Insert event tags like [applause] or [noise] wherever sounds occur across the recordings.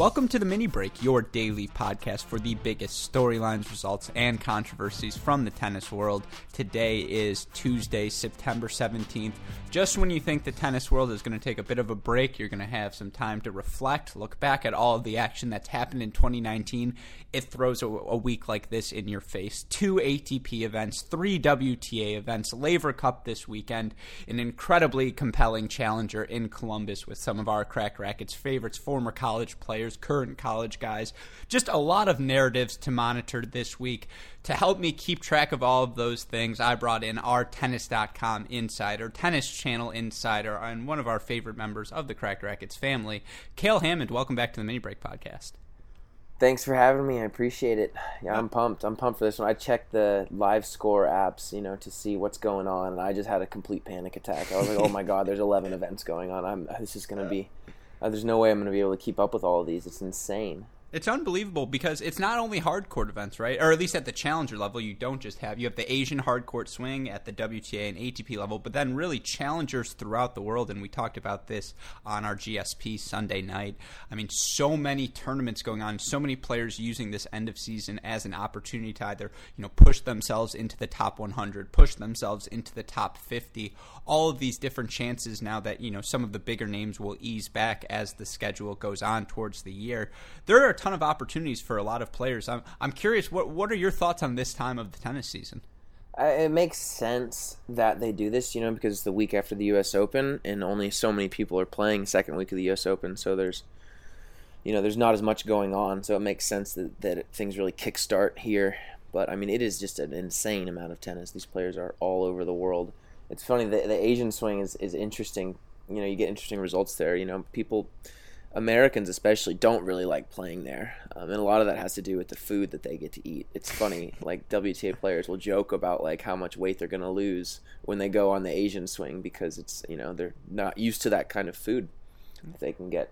Welcome to the Mini Break, your daily podcast for the biggest storylines, results, and controversies from the tennis world. Today is Tuesday, September 17th. Just when you think the tennis world is going to take a bit of a break, you're going to have some time to reflect, look back at all of the action that's happened in 2019. It throws a, a week like this in your face. Two ATP events, three WTA events, Laver Cup this weekend, an incredibly compelling challenger in Columbus with some of our Cracked Racquets favorites, former college players players, current college guys. Just a lot of narratives to monitor this week. To help me keep track of all of those things, I brought in our tennis.com insider, tennis channel insider, and one of our favorite members of the Cracked Racquets family, Cale Hammond. Welcome back to the Mini Break podcast. Thanks for having me. I appreciate it. Yeah, I'm uh, pumped. I'm pumped for this one. I checked the live score apps, you know, to see what's going on, and I just had a complete panic attack. I was like, "Oh my [laughs] god, there's 11 events going on. I'm this is going to uh, be uh, there's no way I'm going to be able to keep up with all of these. It's insane. It's unbelievable because it's not only hard court events, right? Or at least at the challenger level, you don't just have you have the Asian hard court swing at the WTA and ATP level, but then really challengers throughout the world. And we talked about this on our GSP Sunday night. I mean, so many tournaments going on, so many players using this end of season as an opportunity to either you know push themselves into the top 100, push themselves into the top 50. All of these different chances now that you know some of the bigger names will ease back as the schedule goes on towards the year. There are ton of opportunities for a lot of players. I'm I'm curious what what are your thoughts on this time of the tennis season? it makes sense that they do this, you know, because it's the week after the U.S. Open, and only so many people are playing second week of the U.S. Open, so there's, you know, there's not as much going on, so it makes sense that that things really kickstart here. But I mean, it is just an insane amount of tennis. These players are all over the world. It's funny the the Asian swing is is interesting. You know, you get interesting results there. You know, people Americans especially don't really like playing there, um, and a lot of that has to do with the food that they get to eat. It's funny, like WTA players will joke about like how much weight they're gonna lose when they go on the Asian swing because it's you know they're not used to that kind of food. They can get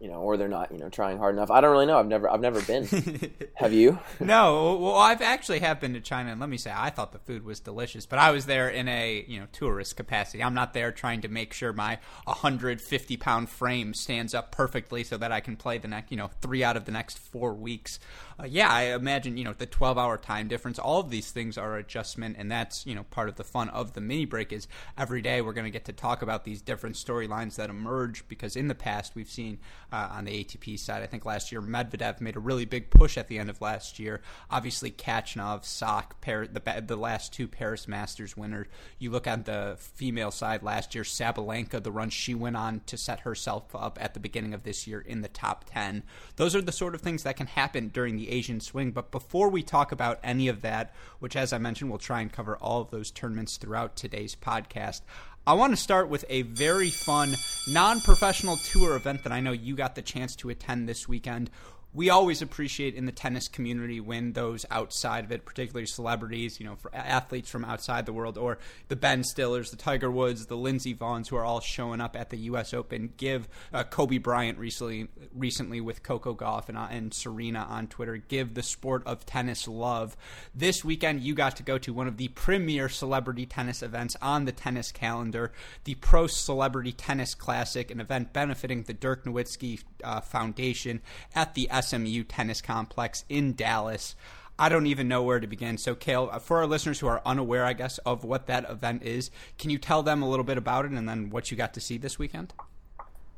you know, or they're not, you know, trying hard enough. I don't really know. I've never, I've never been. [laughs] have you? no. Well, I've actually have been to China, and let me say, I thought the food was delicious, but I was there in a, you know, tourist capacity. I'm not there trying to make sure my 150 pound frame stands up perfectly so that I can play the next, you know, three out of the next four weeks. Uh, yeah, I imagine, you know, the 12 hour time difference. All of these things are adjustment, and that's, you know, part of the fun of the mini break. Is every day we're going to get to talk about these different storylines that emerge because in the past we've seen uh, on the ATP side. I think last year Medvedev made a really big push at the end of last year. Obviously, Khachanov, Sock, the, the last two Paris Masters winners. You look at the female side last year, Sabalenka, the run she went on to set herself up at the beginning of this year in the top 10. Those are the sort of things that can happen during the Asian swing. But before we talk about any of that, which as I mentioned, we'll try and cover all of those tournaments throughout today's podcast, I want to start with a very fun non professional tour event that I know you got the chance to attend this weekend we always appreciate in the tennis community when those outside of it, particularly celebrities, you know, for athletes from outside the world, or the Ben Stillers, the Tiger Woods, the Lindsey Vonns, who are all showing up at the U.S. Open, give uh, Kobe Bryant recently, recently with Coco Gauff and, uh, and Serena on Twitter, give the sport of tennis love. This weekend, you got to go to one of the premier celebrity tennis events on the tennis calendar, the Pro Celebrity Tennis Classic, an event benefiting the Dirk Nowitzki uh, Foundation at the SMU Tennis Complex in Dallas. I don't even know where to begin. So, Cale, uh, for our listeners who are unaware, I guess, of what that event is, can you tell them a little bit about it and then what you got to see this weekend?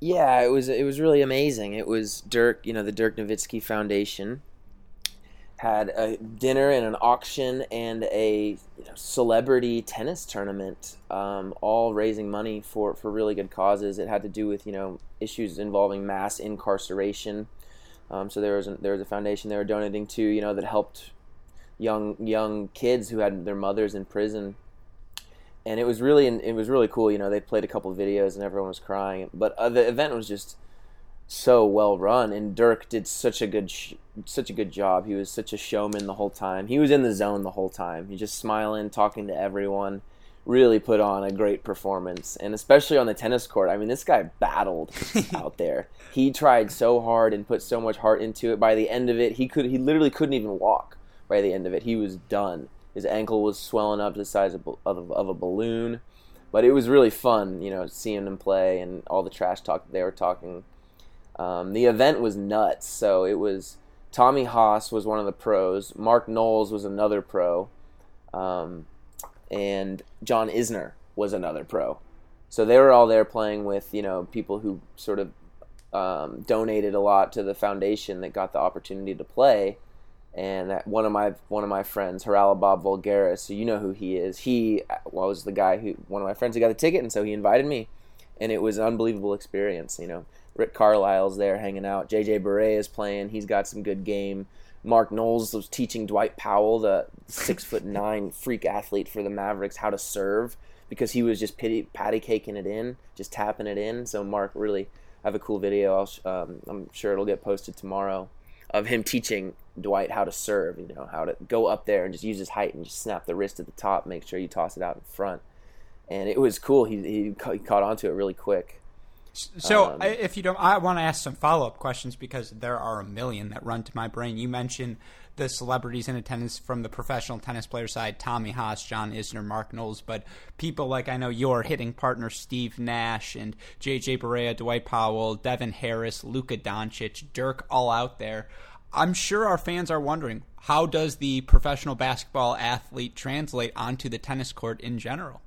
Yeah, it was it was really amazing. It was Dirk, you know, the Dirk Nowitzki Foundation had a dinner and an auction and a you know, celebrity tennis tournament, um, all raising money for, for really good causes. It had to do with you know issues involving mass incarceration um, so there was a, there was a foundation they were donating to, you know, that helped young young kids who had their mothers in prison. and it was really it was really cool. You know, they played a couple videos and everyone was crying, but uh, the event was just so well run, and Dirk did such a good sh- such a good job. He was such a showman the whole time. He was in the zone the whole time. He just smiling, talking to everyone. Really put on a great performance, and especially on the tennis court. I mean, this guy battled [laughs] out there. He tried so hard and put so much heart into it. By the end of it, he could he literally couldn't even walk. By the end of it, he was done his ankle was swelling up to the size of, of, of a balloon. But it was really fun, you know, seeing him play and all the trash talk they were talking. Um, the event was nuts. So it was Tommy Haas was one of the pros. Mark Knowles was another pro. Um, and John Isner was another pro. So they were all there playing with, you know, people who sort of um, donated a lot to the foundation that got the opportunity to play and that one of my one of my friends, Haralabob Voulgaris, so you know who he is. He was the guy who one of my friends who got the ticket, and so he invited me, and it was an unbelievable experience. You know, Rick Carlisle's there hanging out. JJ Barea is playing. He's got some good game. Mark Knowles was teaching Dwight Powell, the six foot nine [laughs] freak athlete for the Mavericks, how to serve because he was just pity, patty caking it in, just tapping it in. So Mark really, I have a cool video. Um, I'm sure it'll get posted tomorrow of him teaching Dwight how to serve, you know, how to go up there and just use his height and just snap the wrist at the top, make sure you toss it out in front. And it was cool. He, he, he caught on to it really quick. So, um, if you don't, I want to ask some follow up questions because there are a million that run to my brain. You mentioned the celebrities in attendance from the professional tennis player side Tommy Haas, John Isner, Mark Knowles, but people like I know your hitting partner Steve Nash and JJ Barea, Dwight Powell, Devin Harris, Luka Doncic, Dirk, all out there. I'm sure our fans are wondering how does the professional basketball athlete translate onto the tennis court in general?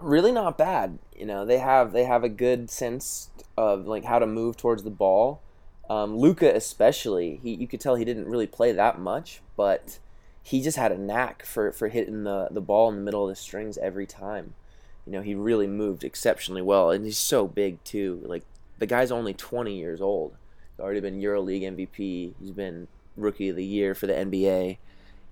Really not bad. You know, they have they have a good sense of like how to move towards the ball. Um, Luka especially, he you could tell he didn't really play that much, but he just had a knack for, for hitting the, the ball in the middle of the strings every time. You know, he really moved exceptionally well, and he's so big too. Like the guy's only 20 years old He's already been EuroLeague MVP. He's been Rookie of the Year for the NBA,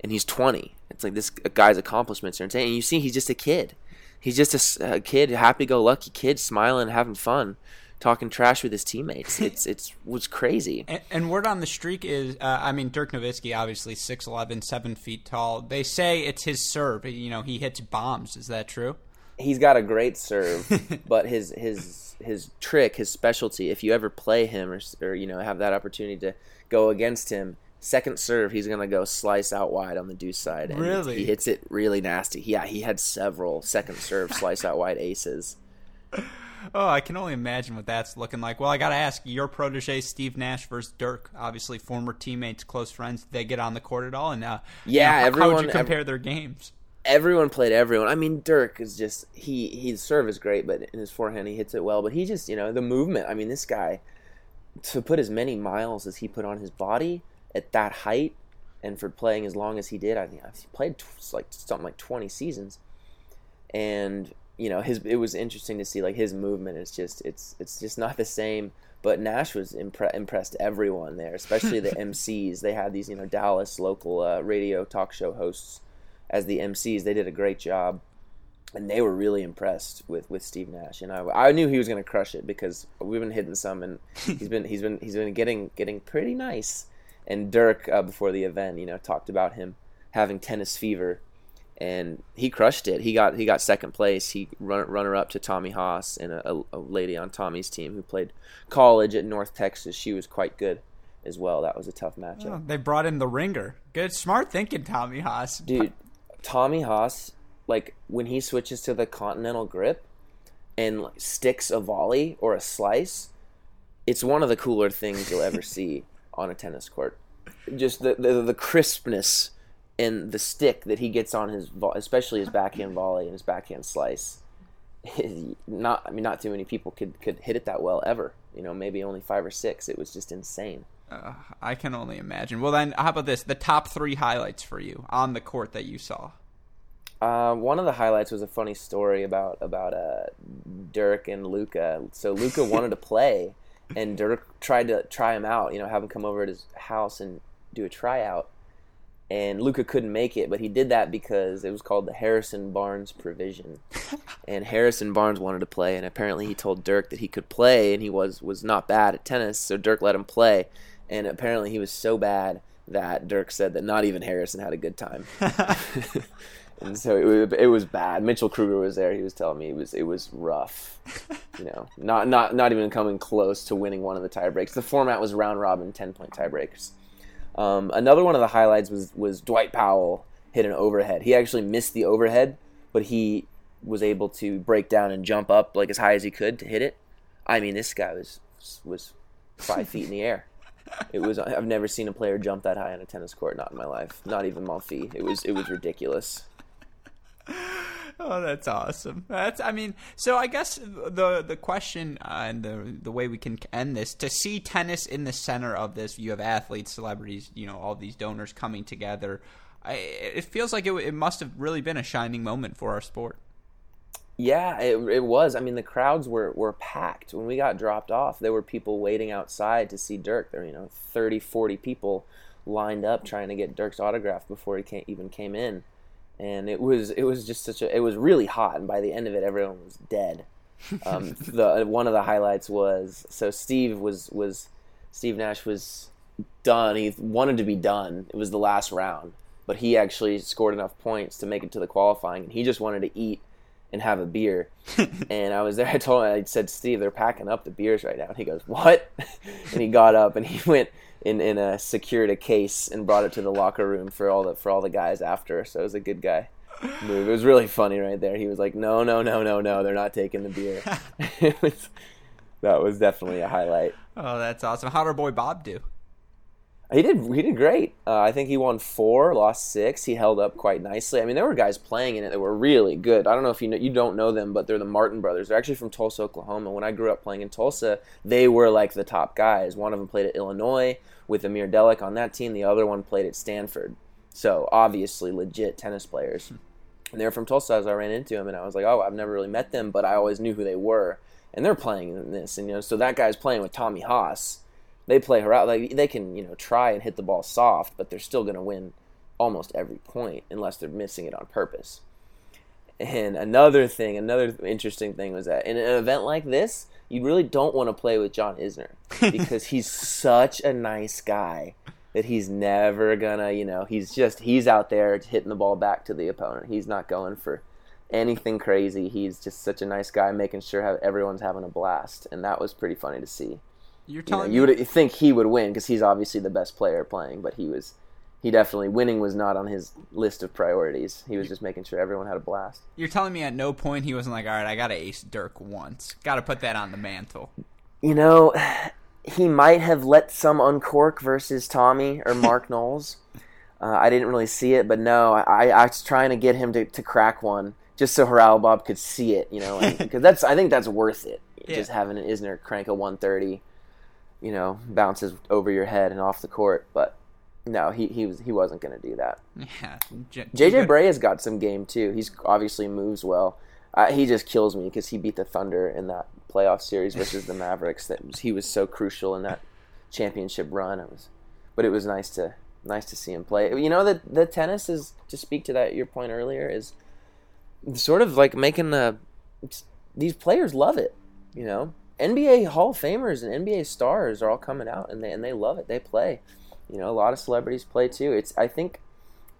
and he's 20. It's like this guy's accomplishments are insane. And you see, he's just a kid. He's just a, a kid, happy-go-lucky kid, smiling, having fun, talking trash with his teammates. [laughs] It's it's was crazy. And, and, word on the streak is, uh, I mean, Dirk Nowitzki, obviously 6'11", 7 feet tall. They say it's his serve. You know, he hits bombs. Is that true? He's got a great serve, [laughs] but his his his trick, his specialty. If you ever play him or, or you know have that opportunity to go against him, second serve he's gonna go slice out wide on the deuce side. And really, he hits it really nasty. Yeah, he had several second serve slice out wide aces. Oh, I can only imagine what that's looking like. Well, I got to ask your protege Steve Nash versus Dirk, obviously former teammates, close friends. Did they get on the court at all? And uh, yeah, you know, everyone. How would you compare their games? everyone played everyone. I mean, Dirk is just he his serve is great, but in his forehand he hits it well. But he just you know the movement. I mean, this guy to put as many miles as he put on his body at that height, and for playing as long as he did, I think he played like something like twenty seasons, and you know his it was interesting to see like his movement is just it's it's just not the same. But Nash was impre- impressed everyone there, especially the [laughs] MCs. They had these you know Dallas local uh, radio talk show hosts as the MCs. They did a great job, and they were really impressed with, with Steve Nash. And I, I knew he was going to crush it because we've been hitting some, and he's been he's been he's been getting getting pretty nice. And Dirk uh, before the event, you know, talked about him having tennis fever, and he crushed it. He got he got second place. He run, runner up to Tommy Haas and a, a lady on Tommy's team who played college at North Texas. She was quite good as well. That was a tough matchup. Oh, they brought in the ringer. Good, smart thinking, Tommy Haas. Dude, Tommy Haas, like when he switches to the continental grip and like, sticks a volley or a slice, it's one of the cooler things you'll ever [laughs] see on a tennis court. Just the, the, the crispness and the stick that he gets on his, especially his backhand volley and his backhand slice. Not, I mean, not too many people could could hit it that well ever. You know, maybe only five or six. It was just insane. Uh, I can only imagine. Well, then, how about this? The top three highlights for you on the court that you saw. Uh, one of the highlights was a funny story about about uh, Dirk and Luka. So Luka wanted to [laughs] play, and Dirk tried to try him out. You know, have him come over at his house and do a tryout. and Luka couldn't make it, but he did that because it was called the Harrison Barnes provision, [laughs] and Harrison Barnes wanted to play, and apparently he told Dirk that he could play, and he was was not bad at tennis, so Dirk let him play, and apparently he was so bad that Dirk said that not even Harrison had a good time. [laughs] and so it was, it was bad. Mitchell Krueger was there. He was telling me it was it was rough. You know, [laughs] not not not even coming close to winning one of the tiebreaks. The format was round robin, ten point tiebreakers. Um, another one of the highlights was was Dwight Powell hit an overhead. He actually missed the overhead, but he was able to break down and jump up like as high as he could to hit it. I mean, this guy was was five feet in the air. It was I've never seen a player jump that high on a tennis court, not in my life, not even Monfils. It was it was ridiculous. [laughs] Oh, that's awesome. That's I mean, so I guess the the question uh, and the the way we can end this to see tennis in the center of this, you have athletes, celebrities, you know, all these donors coming together. I, it feels like it, it must have really been a shining moment for our sport. Yeah, it, it was. I mean, the crowds were, were packed. When we got dropped off, there were people waiting outside to see Dirk. There were, you know, 30, 40 people lined up trying to get Dirk's autograph before he even came in and it was it was just such a it was really hot, and by the end of it, everyone was dead. Um, [laughs] the one of the highlights was so Steve was was Steve Nash was done. He wanted to be done. It was the last round, but he actually scored enough points to make it to the qualifying, and he just wanted to eat and have a beer. [laughs] and I was there. [laughs] I told him I said, Steve, they're packing up the beers right now. And he goes, what? [laughs] and he got up and he went in in a secured a case and brought it to the locker room for all the for all the guys after. So it was a good guy move. It was really funny right there. He was like, "No, no, no, no, no, they're not taking the beer." it was, that was definitely a highlight. Oh, that's awesome. How did our boy Bob do? He did. He did great. Uh, I think he won four, lost six. He held up quite nicely. I mean, there were guys playing in it that were really good. I don't know if you know, you don't know them, but they're the Martin brothers. They're actually from Tulsa, Oklahoma. When I grew up playing in Tulsa, they were like the top guys. One of them played at Illinois with Amer Delic on that team. The other one played at Stanford. So obviously legit tennis players. And they're from Tulsa. As I ran into them, and I was like, oh, I've never really met them, but I always knew who they were. And they're playing in this, and you know, so that guy's playing with Tommy Haas they play her out. Like they can, you know, try and hit the ball soft, but they're still going to win almost every point unless they're missing it on purpose. And another thing, another interesting thing was that in an event like this, you really don't want to play with John Isner [laughs] because he's such a nice guy that he's never gonna, you know, he's just he's out there hitting the ball back to the opponent. He's not going for anything crazy. He's just such a nice guy, making sure everyone's having a blast, and that was pretty funny to see. You're telling you, know, you would think he would win because he's obviously the best player playing, but he was he definitely winning was not on his list of priorities. He was just making sure everyone had a blast. You're telling me at no point he wasn't like, all right, I got to ace Dirk once. Got to put that on the mantle. You know, he might have let some uncork versus Tommy or [laughs] Mark Knowles. Uh, I didn't really see it, but no, I, I was trying to get him to, to crack one just so Haralabob could see it, you know, because [laughs] that's I think that's worth it. Yeah. Just having an Isner crank a 130 you know, bounces over your head and off the court. But no, he he was he wasn't going to do that. [laughs] Yeah, J- JJ Barea has got some game too. He's obviously moves well. Uh, he just kills me because he beat the Thunder in that playoff series versus the [laughs] Mavericks. That was, he was so crucial in that championship run. It was, but it was nice to nice to see him play. You know that the tennis is to speak to that your point earlier is sort of like making the these players love it. You know, NBA Hall of Famers and NBA stars are all coming out and they and they love it. They play. You know, a lot of celebrities play too. It's I think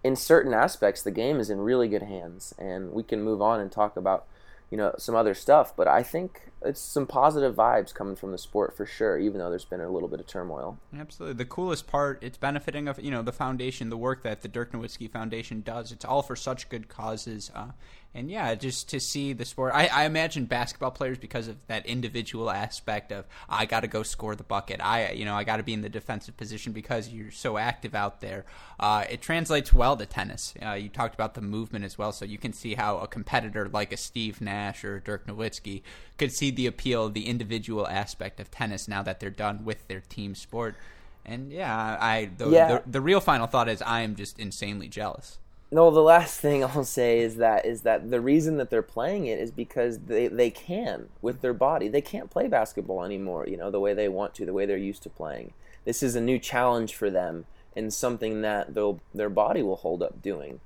in certain aspects the game is in really good hands and we can move on and talk about you know some other stuff but i think it's some positive vibes coming from the sport for sure even though there's been a little bit of turmoil absolutely the coolest part it's benefiting of you know the foundation the work that the dirk nowitzki foundation does it's all for such good causes uh, and yeah, just to see the sport. I, I imagine basketball players because of that individual aspect of I got to go score the bucket. I you know I got to be in the defensive position because you're so active out there. Uh, it translates well to tennis. Uh, you talked about the movement as well, so you can see how a competitor like a Steve Nash or Dirk Nowitzki could see the appeal of the individual aspect of tennis now that they're done with their team sport. And yeah, I the, yeah. the, the real final thought is I am just insanely jealous. No, the last thing [laughs] I'll say is that is that the reason that they're playing it is because they, they can with their body. They can't play basketball anymore, you know, the way they want to, the way they're used to playing. This is a new challenge for them, and something that they'll their body will hold up doing.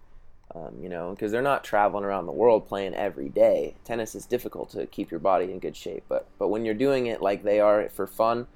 Um, you know, because they're not traveling around the world playing every day. Tennis is difficult to keep your body in good shape, but but when you're doing it like they are for fun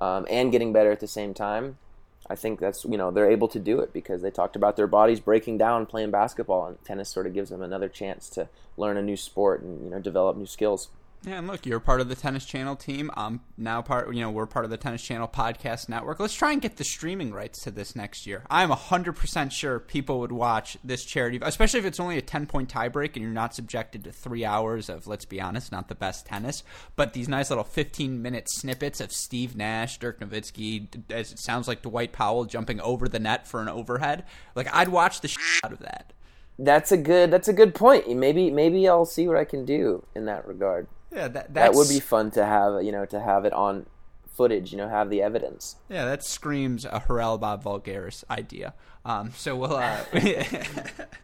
um, and getting better at the same time, I think that's you know they're able to do it because they talked about their bodies breaking down playing basketball, and tennis sort of gives them another chance to learn a new sport and you know develop new skills. Yeah, and look, you're part of the Tennis Channel team. I'm now part, you know, we're part of the Tennis Channel podcast network. Let's try and get the streaming rights to this next year. I'm 100% sure people would watch this charity, especially if it's only a 10 point tiebreak and you're not subjected to three hours of, let's be honest, not the best tennis, but these nice little 15 minute snippets of Steve Nash, Dirk Nowitzki, as it sounds like Dwight Powell jumping over the net for an overhead. Like, I'd watch the shit out of that. That's a good. That's a good point. Maybe maybe I'll see what I can do in that regard. Yeah, that that would be fun to have. You know, to have it on footage. You know, have the evidence. Yeah, that screams a Haralabob Voulgaris idea. Um, so we'll, uh, [laughs] [laughs]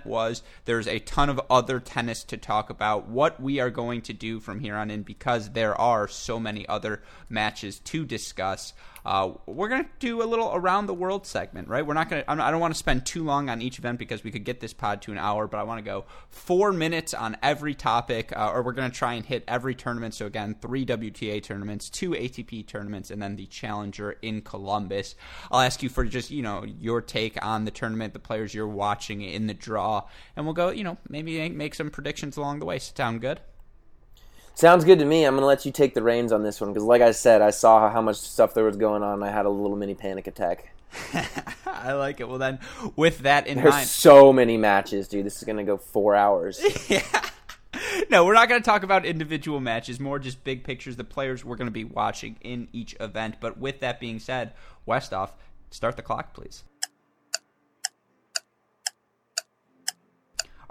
was, there's a ton of other tennis to talk about. What we are going to do from here on in, because there are so many other matches to discuss. Uh, we're going to do a little around the world segment, right? We're not going to, I don't want to spend too long on each event because we could get this pod to an hour, but I want to go four minutes on every topic, uh, or we're going to try and hit every tournament. So, again, three WTA tournaments, two ATP tournaments, and then the Challenger in Columbus. I'll ask you for just, you know, your take on the tournament, the players you're watching in the draw, and we'll go, you know, maybe make some predictions along the way. Sound good? Sounds good to me. I'm going to let you take the reins on this one because, like I said, I saw how much stuff there was going on. I had a little mini panic attack. [laughs] I like it. Well, then, with that in There's mind, so many matches, dude. This is going to go four hours. [laughs] yeah. No, we're not going to talk about individual matches. More just big pictures. The players we're going to be watching in each event. But with that being said, Westoff, start the clock, please.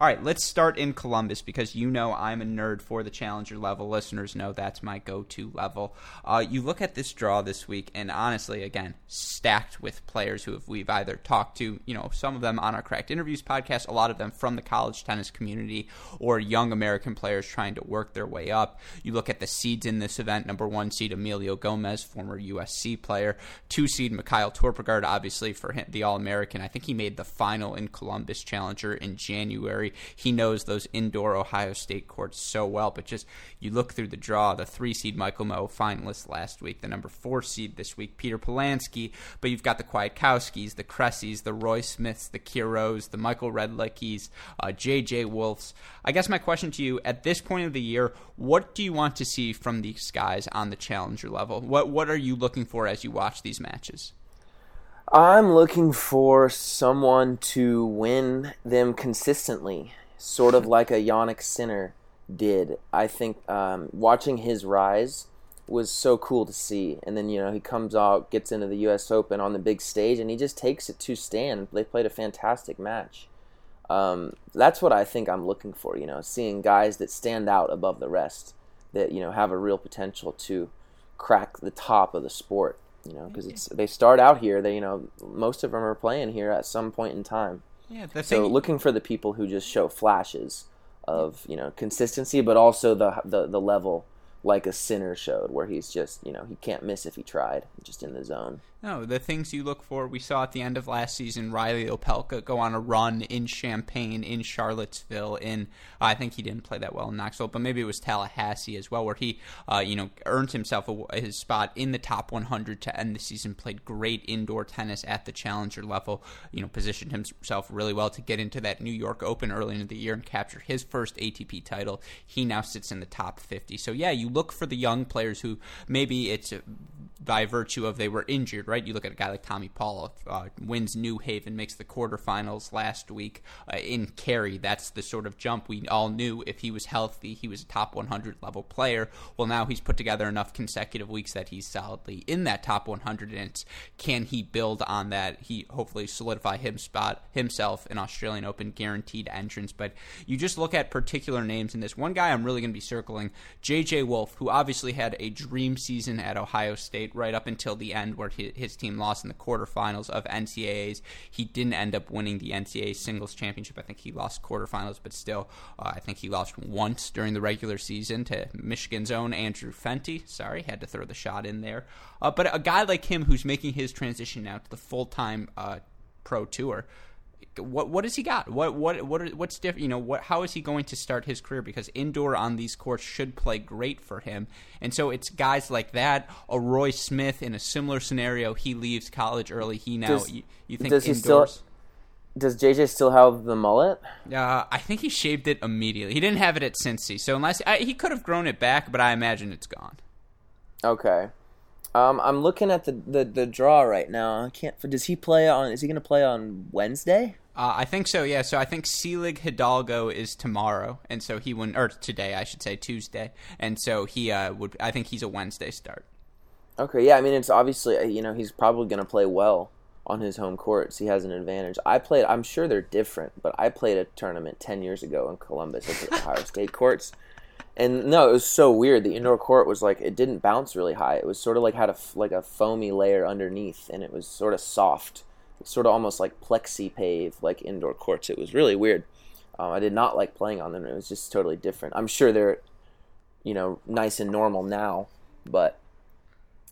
All right, let's start in Columbus because you know I'm a nerd for the challenger level. Listeners know that's my go to level. Uh, you look at this draw this week, and honestly, again, stacked with players who we've either talked to, you know, some of them on our Cracked Interviews podcast, a lot of them from the college tennis community, or young American players trying to work their way up. You look at the seeds in this event number one seed, Emilio Gomez, former USC player, two seed, Mikael Torpegaard, obviously for him, the All American. I think he made the final in Columbus Challenger in January. He knows those indoor Ohio State courts so well. But just you look through the draw, the three seed Michael Mmoh finalist last week, the number four seed this week, Peter Polansky. But you've got the Kwiatkowskis, the Cressies, the Roy Smiths, the Kiros, the Michael Redlickis, uh, JJ Wolfs. I guess my question to you at this point of the year, what do you want to see from these guys on the challenger level? What what are you looking for as you watch these matches? I'm looking for someone to win them consistently, sort of like a Jannik Sinner did. I think um, watching his rise was so cool to see. And then, you know, he comes out, gets into the U.S. Open on the big stage, and he just takes it to Stan. They played a fantastic match. Um, that's what I think I'm looking for, you know, seeing guys that stand out above the rest, that, you know, have a real potential to crack the top of the sport you know, because it's they start out here. They you know most of them are playing here at some point in time. Yeah, the so thing... looking for the people who just show flashes of you know consistency, but also the the the level like a sinner showed, where he's just you know he can't miss if he tried, just in the zone. No, the things you look for. We saw at the end of last season Reilly Opelka go on a run in Champaign, in Charlottesville, in I think he didn't play that well in Knoxville, but maybe it was Tallahassee as well, where he uh, you know earned himself a, his spot in the top 100 to end the season. Played great indoor tennis at the challenger level. You know, positioned himself really well to get into that New York Open early in the year and capture his first ATP title. He now sits in the top 50. So yeah, you look for the young players who maybe it's by virtue of they were injured, right? You look at a guy like Tommy Paul, uh, wins New Haven, makes the quarterfinals last week uh, in Cary. That's the sort of jump we all knew if he was healthy, he was a top 100 level player. Well, now he's put together enough consecutive weeks that he's solidly in that top 100, and can he build on that? He hopefully solidify him spot himself in Australian Open guaranteed entrance. But you just look at particular names in this. One guy I'm really going to be circling, J.J. Wolf, who obviously had a dream season at Ohio State right up until the end, where his team lost in the quarterfinals of NCAAs. He didn't end up winning the NCAA singles championship. I think he lost quarterfinals, but still, uh, I think he lost once during the regular season to Michigan's own Andrew Fenty. Sorry, had to throw the shot in there. Uh, but a guy like him who's making his transition now to the full time uh, pro tour what what has he got? What what what are, what's different? You know, what how is he going to start his career? Because indoor on these courts should play great for him, and so it's guys like that. A Roy Smith in a similar scenario, he leaves college early. He now does, you, you, think does indoors, Still, does JJ still have the mullet? Uh, I think he shaved it immediately. He didn't have it at Cincy, so unless I, he could have grown it back, but I imagine it's gone. Okay. Um, I'm looking at the, the, the draw right now. I can't. Does he play on? Is he going to play on Wednesday? Uh, I think so. Yeah. So I think Selig Hidalgo is tomorrow, and so he wouldn't, or today, I should say Tuesday, and so he uh, would. I think he's a Wednesday start. Okay. Yeah. I mean, it's obviously uh, you know he's probably going to play well on his home courts. He has an advantage. I played. I'm sure they're different, but I played a tournament ten years ago in Columbus at the [laughs] Ohio State courts and no, it was so weird. The indoor court was like it didn't bounce really high. It was sort of like had a like a foamy layer underneath, and it was sort of soft, sort of almost like Plexipave, like indoor courts. It was really weird. Um, I did not like playing on them. It was just totally different. I'm sure they're, you know, nice and normal now, but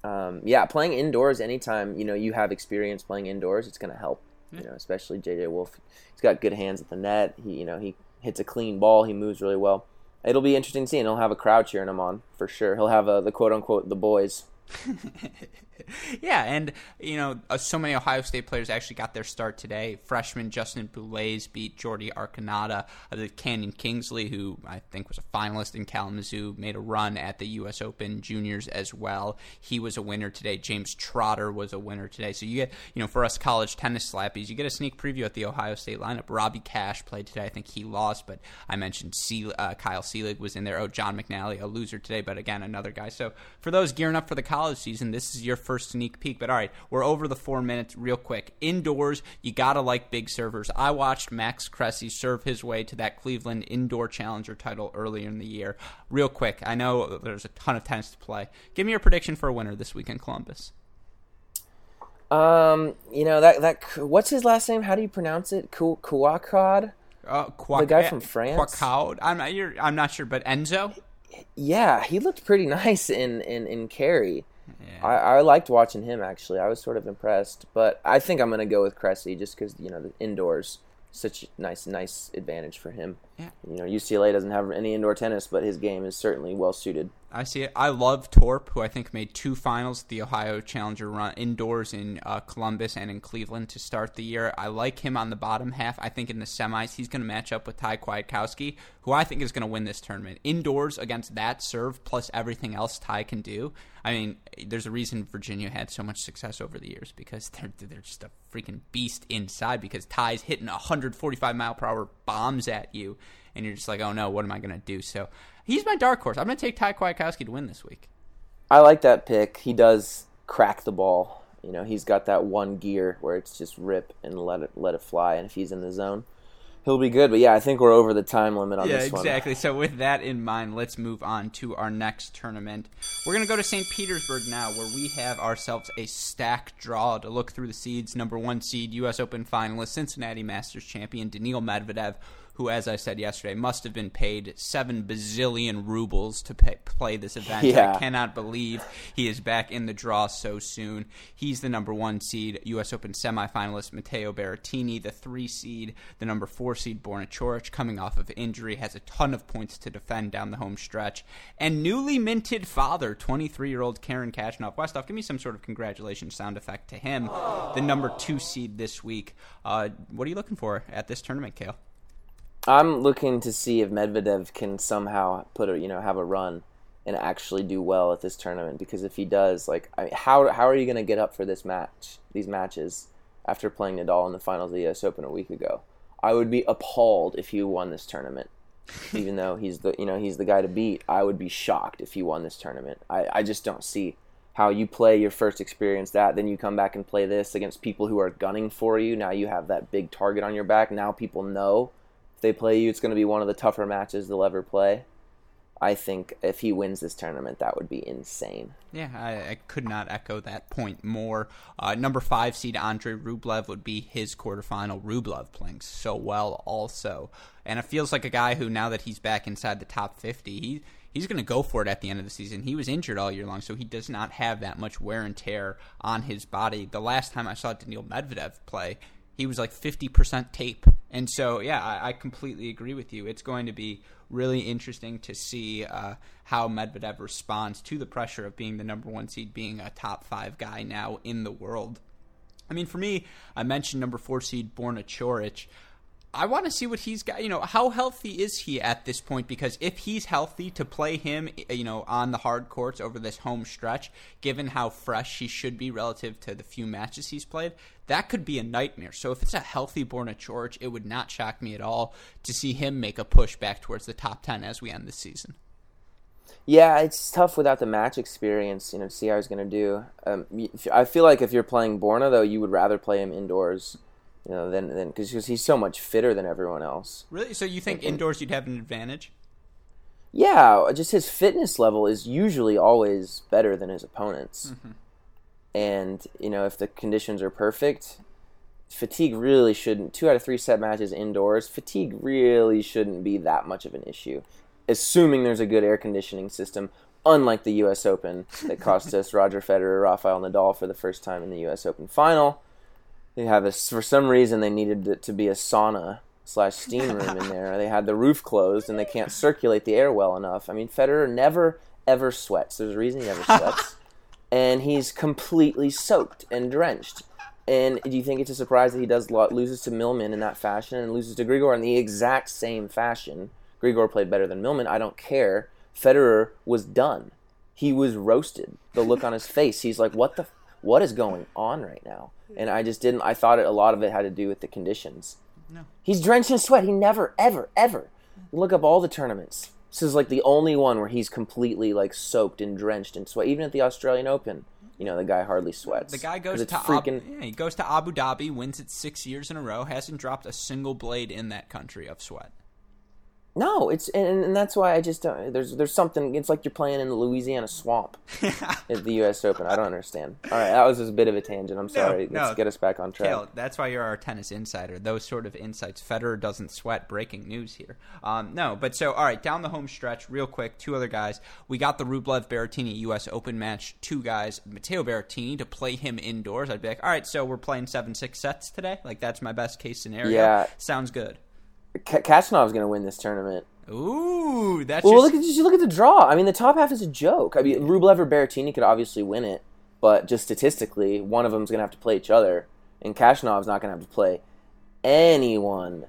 um, yeah, playing indoors anytime you know you have experience playing indoors, it's gonna help. You know, especially JJ Wolf. He's got good hands at the net. He, you know, he hits a clean ball. He moves really well it'll be interesting to see, and he'll have a crowd cheering him on for sure. He'll have a, the quote unquote the boys [laughs] yeah, and you know, uh, so many Ohio State players actually got their start today. Freshman Justin Boulais beat Jordi Arconada. Uh, the Cannon Kingsley, who I think was a finalist in Kalamazoo, made a run at the U.S. Open Juniors as well. He was a winner today. James Trotter was a winner today. So you get, you know, for us college tennis slappies, you get a sneak preview at the Ohio State lineup. Robbie Cash played today. I think he lost, but I mentioned C- uh, Kyle Selig was in there. Oh, John McNally, a loser today, but again, another guy. So for those gearing up for the college season, this is your first sneak peek. But all right, we're over the four minutes real quick. Indoors, you gotta like big servers. I watched Max Cressy serve his way to that Cleveland Indoor Challenger title earlier in the year. Real quick, I know there's a ton of tennis to play. Give me your prediction for a winner this week in Columbus. Um, you know that that what's his last name? How do you pronounce it? Couacaud. Uh, the guy from France. Couacaud. I'm not. I'm not sure, but Enzo yeah, he looked pretty [laughs] nice in in in Cary. Yeah. I, I liked watching him actually. I was sort of impressed, but I think I'm gonna go with Cressy just because you know the indoors such nice nice advantage for him. Yeah. You know, UCLA doesn't have any indoor tennis, but his game is certainly well suited. I see it. I love Torp, who I think made two finals the Ohio Challenger run indoors in uh, Columbus and in Cleveland to start the year. I like him on the bottom half. I think in the semis he's going to match up with Thai Kwiatkowski, who I think is going to win this tournament. Indoors against that serve plus everything else Thai can do. I mean, there's a reason Virginia had so much success over the years because they're they're just a freaking beast inside because Thai's hitting 145 mile per hour bombs at you and you're just like, oh no, what am I going to do? So he's my dark horse. I'm going to take Thai Kwiatkowski to win this week. I like that pick. He does crack the ball. You know, he's got that one gear where it's just rip and let it let it fly. And if he's in the zone, he'll be good. But yeah, I think we're over the time limit on yeah, this one. Yeah, exactly. So with that in mind, let's move on to our next tournament. We're going to go to St. Petersburg now, where we have ourselves a stack draw to look through the seeds. Number one seed, U.S. Open finalist, Cincinnati Masters champion Daniil Medvedev who, as I said yesterday, must have been paid seven bazillion rubles to pay, play this event. Yeah. I cannot believe he is back in the draw so soon. He's the number one seed, U.S. Open semifinalist Matteo Berrettini, the three seed, the number four seed Borna Coric, coming off of injury, has a ton of points to defend down the home stretch, and newly minted father, 23 year old Karen Khachanov. Westoff, give me some sort of congratulations sound effect to him, the number two seed this week. Uh, what are you looking for at this tournament, Cale? I'm looking to see if Medvedev can somehow put a you know have a run and actually do well at this tournament. Because if he does, like, I, how how are you going to get up for this match, these matches, after playing Nadal in the finals of the U.S. Open a week ago? I would be appalled if he won this tournament. Even though he's the you know he's the guy to beat, I would be shocked if he won this tournament. I, I just don't see how you play your first experience that, then you come back and play this against people who are gunning for you. Now you have that big target on your back. Now people know if they play you, it's going to be one of the tougher matches they'll ever play. I think if he wins this tournament, that would be insane. Yeah, I, I could not echo that point more. Uh, number five seed Andre Rublev would be his quarterfinal. Rublev playing so well, also, and it feels like a guy who now that he's back inside the top fifty, he he's going to go for it at the end of the season. He was injured all year long, so he does not have that much wear and tear on his body. The last time I saw Daniil Medvedev play, he was like 50% tape. And so, yeah, I, I, completely agree with you. It's going to be really interesting to see uh, how Medvedev responds to the pressure of being the number one seed, being a top five guy now in the world. I mean, for me, I mentioned number four seed Borna Coric. I want to see what he's got. You know, how healthy is he at this point? Because if he's healthy to play him, you know, on the hard courts over this home stretch, given how fresh he should be relative to the few matches he's played, that could be a nightmare. So if it's a healthy Borna George, it would not shock me at all to see him make a push back towards the top ten as we end the season. Yeah, it's tough without the match experience, you know, to see how he's going to do. Um, I feel like if you're playing Borna, though, you would rather play him indoors you know, then then because he's so much fitter than everyone else. Really? So you think and, indoors you'd have an advantage? Yeah, just his fitness level is usually always better than his opponents. Mm-hmm. And you know, if the conditions are perfect, fatigue really shouldn't. Two out of three set matches indoors, fatigue really shouldn't be that much of an issue, assuming there's a good air conditioning system. Unlike the U.S. Open that cost us [laughs] Roger Federer, Rafael Nadal for the first time in the U.S. Open final they have this for some reason they needed it to be a sauna slash steam room in there. They had the roof closed and they can't circulate the air well enough. I mean, Federer never ever sweats. There's a reason he never sweats, [laughs] and he's completely soaked and drenched. And do you think it's a surprise that he does loses to Millman in that fashion and loses to Grigor in the exact same fashion? Grigor played better than Millman. I don't care. Federer was done. He was roasted. The look on his [laughs] face. He's like, "What the? What is going on right now?" and I just didn't. I thought it, a lot of it had to do with the conditions. No, he's drenched in sweat. He never, ever, ever. Look up all the tournaments. This is like the only one where he's completely like soaked and drenched in sweat. Even at the Australian Open, you know, the guy hardly sweats. The guy goes to freaking. Ab- yeah, he goes to Abu Dhabi, wins it six years in a row, hasn't dropped a single blade in that country of sweat. No, it's and, and that's why I just don't. There's there's something. It's like you're playing in the Louisiana swamp [laughs] at the U.S. Open. I don't understand. All right, that was just a bit of a tangent. I'm sorry. No, Let's get us back on track. Cale, that's why you're our tennis insider. Those sort of insights. Federer doesn't sweat. Breaking news here. Um, no, but so all right, down the home stretch, real quick. Two other guys. We got the Rublev Berrettini U.S. Open match. Two guys, Matteo Berrettini to play him indoors. I'd be like, all right, so we're playing seven six sets today. Like that's my best case scenario. Yeah, sounds good. K- Khachanov's going to win this tournament. Ooh, that's well. Look at just look at the draw. I mean, the top half is a joke. I mean, Rublev or Berrettini could obviously win it, but just statistically, one of them's going to have to play each other, and Khachanov's not going to have to play anyone,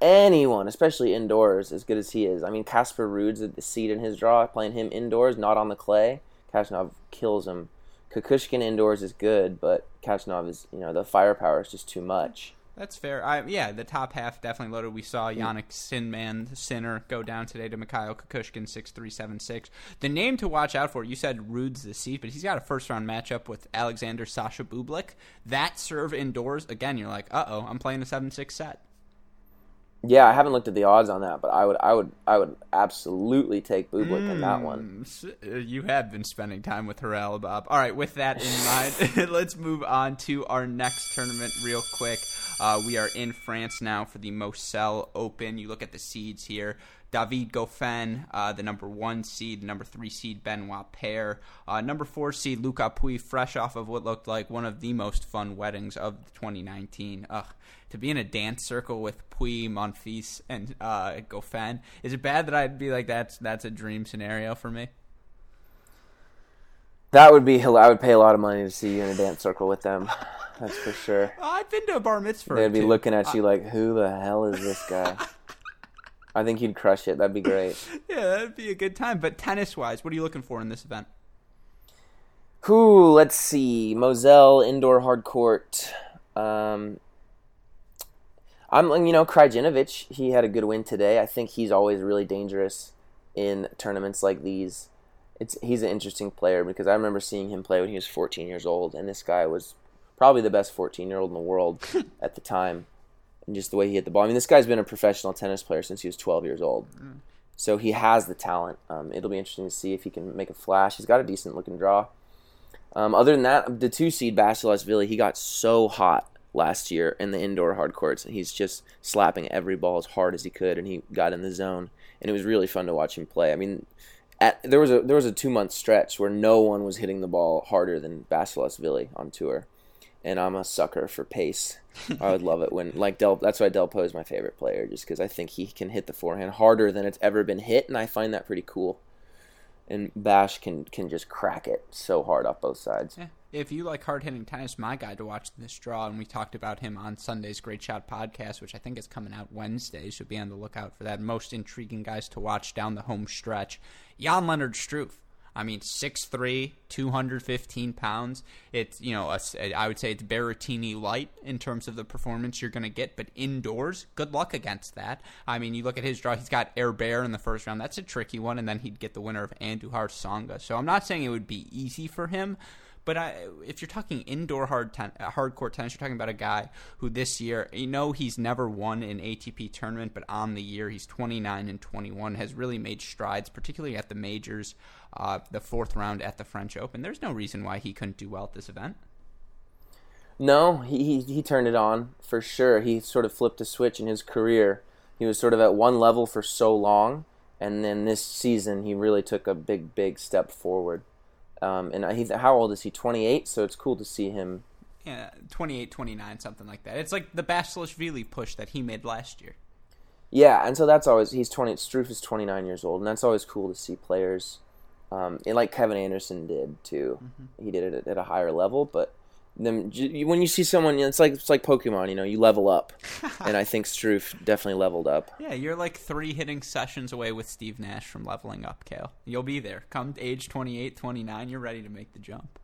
anyone, especially indoors, as good as he is. I mean, Casper Ruud's the seed in his draw, playing him indoors, not on the clay. Khachanov kills him. Kukushkin indoors is good, but Khachanov is, you know, the firepower is just too much. That's fair. I, yeah, the top half definitely loaded. We saw Jannik Sinman, Sinner, go down today to Mikhail Kukushkin, 6'3", The name to watch out for, you said Ruud's the seat, but he's got a first-round matchup with Alexander Sasha Bublik. That serve indoors, again, you're like, uh-oh, I'm playing a 7-6 set. Yeah, I haven't looked at the odds on that, but I would, I would, I would absolutely take Bublik mm, in that one. Hmm, uh, you have been spending time with Haralabob. All right, with that in mind, [laughs] let's move on to our next tournament real quick. Uh, we are in France now for the Moselle Open. You look at the seeds here. David Goffin, uh, the number one seed, number three seed Benoit Paire, uh, number four seed Luca Pouille, fresh off of what looked like one of the most fun weddings of 2019. Ugh, to be in a dance circle with Pouille, Monfils, and uh, Goffin. Is it bad that I'd be like that's that's a dream scenario for me? That would be. I would pay a lot of money to see you in a dance circle with them. That's for sure. [laughs] I've been to a bar mitzvah. They'd be too. looking at you like, "Who the hell is this guy?" [laughs] I think you'd crush it. That'd be great. [laughs] yeah, that'd be a good time. But tennis wise, what are you looking for in this event? Who? Let's see. Moselle indoor hard court. Um, I'm you know Krajinovic. He had a good win today. I think he's always really dangerous in tournaments like these. It's he's an interesting player because I remember seeing him play when he was 14 years old, and this guy was probably the best 14 year old in the world [laughs] at the time, and just the way he hit the ball. I mean, this guy's been a professional tennis player since he was 12 years old, mm. so he has the talent. Um, it'll be interesting to see if he can make a flash. He's got a decent looking draw. Um, other than that, the two seed Basilashvili, he got so hot last year in the indoor hard courts. He's just slapping every ball as hard as he could, and he got in the zone, and it was really fun to watch him play. I mean, at, there was a there was a two month stretch where no one was hitting the ball harder than Basilashvili on tour, and I'm a sucker for pace. I would love it when like Del. That's why Delpo is my favorite player, just because I think he can hit the forehand harder than it's ever been hit, and I find that pretty cool and Bash can can just crack it so hard off both sides. Yeah. If you like hard hitting tennis, my guy to watch this draw, and we talked about him on Sunday's Great Shot podcast, which I think is coming out Wednesday. So be on the lookout for that. Most intriguing guys to watch down the home stretch. Jan-Lennard Struff. I mean, 6'3", 215 pounds. It's, you know, I would say it's Berrettini light in terms of the performance you're going to get, but indoors, good luck against that. I mean, you look at his draw, he's got Herbert in the first round. That's a tricky one, and then he'd get the winner of Andujar Tsonga. So I'm not saying it would be easy for him, but I, if you're talking indoor hard ten, hard court tennis, you're talking about a guy who this year, you know, he's never won an ATP tournament, but on the year, he's 29 and 21, has really made strides, particularly at the majors, uh, the fourth round at the French Open. There's no reason why he couldn't do well at this event. No, he, he, he turned it on for sure. He sort of flipped a switch in his career. He was sort of at one level for so long, and then this season he really took a big, big step forward. Um, and he's how old is he? 28. So it's cool to see him. Yeah, 28, 29, something like that. It's like the Basilashvili push that he made last year. Yeah, and so that's always he's 20. Struff is 29 years old, and that's always cool to see players, um, and like Kevin Anderson did too. Mm-hmm. He did it at, at a higher level, but them when you see someone, it's like it's like Pokemon. You know, you level up, [laughs] and I think Struff definitely leveled up. Yeah, you're like three hitting sessions away with Steve Nash from leveling up, Cale. You'll be there. Come age 28, 29, you're ready to make the jump.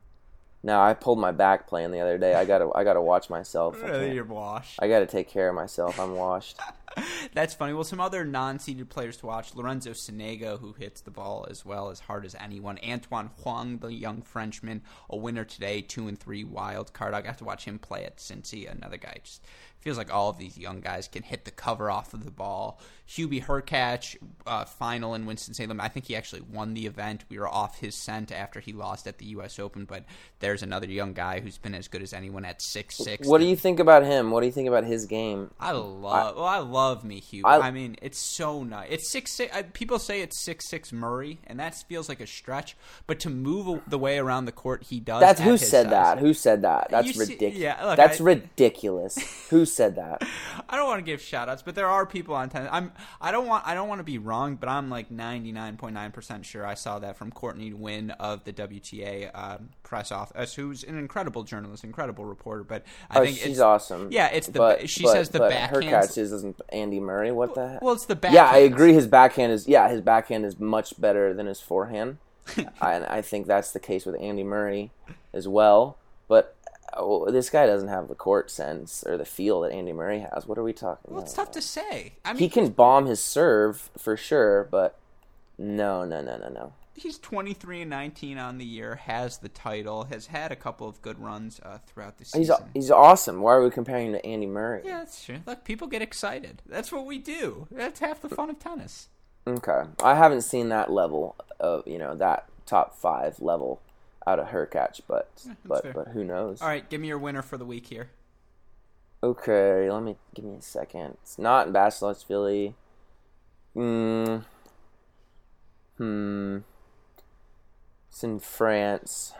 No, I pulled my back playing the other day. I gotta I gotta watch myself. You're washed. I gotta take care of myself. I'm washed. [laughs] That's funny. Well, some other non-seeded players to watch: Lorenzo Sonego, who hits the ball as well as hard as anyone. Antoine Hoang, the young Frenchman, a winner today, two and three wild card. I got to watch him play at Cincy. Another guy just feels like all of these young guys can hit the cover off of the ball. Hubie Hurkacz, uh, final in Winston-Salem. I think he actually won the event. We were off his scent after he lost at the U.S. Open, but there's another young guy who's been as good as anyone at six six. What do you think about him? What do you think about his game? I love. I, well, I love me Hubie. I, I, mean, it's so nice. It's six six. people say it's six six Murray, and that feels like a stretch. But to move the way around the court he does. That's who said size, that. Who said that? That's ridiculous. Yeah, look, that's I, ridiculous. [laughs] who said that? [laughs] I don't want to give shout outs, but there are people on tennis. I'm I don't want I don't want to be wrong, but I'm like 99.9% sure I saw that from Courtney Nguyen of the WTA uh, press office, who's an incredible journalist, incredible reporter, but I oh, think she's awesome. Yeah, it's the but, she but, says the but backhand Hurkacz isn't Andy Murray. What the heck? Well, it's the backhand. Yeah, I agree his backhand is yeah, his backhand is much better than his forehand. [laughs] I, I think that's the case with Andy Murray as well. But oh, this guy doesn't have the court sense or the feel that Andy Murray has. What are we talking well, about? it's tough to say. I mean, he can bomb his serve for sure, but no, no, no, no, no. He's 23 and 19 on the year, has the title, has had a couple of good runs uh, throughout the season. He's, he's awesome. Why are we comparing him to Andy Murray? Yeah, that's true. Look, people get excited. That's what we do. That's half the fun of tennis. Okay. I haven't seen that level of, you know, that top five level out of Hurkacz, but yeah, but fair. but who knows? All right, give me your winner for the week here. Okay, let me give me a second. It's not in Basilashvili. Hmm. Hmm. It's in France.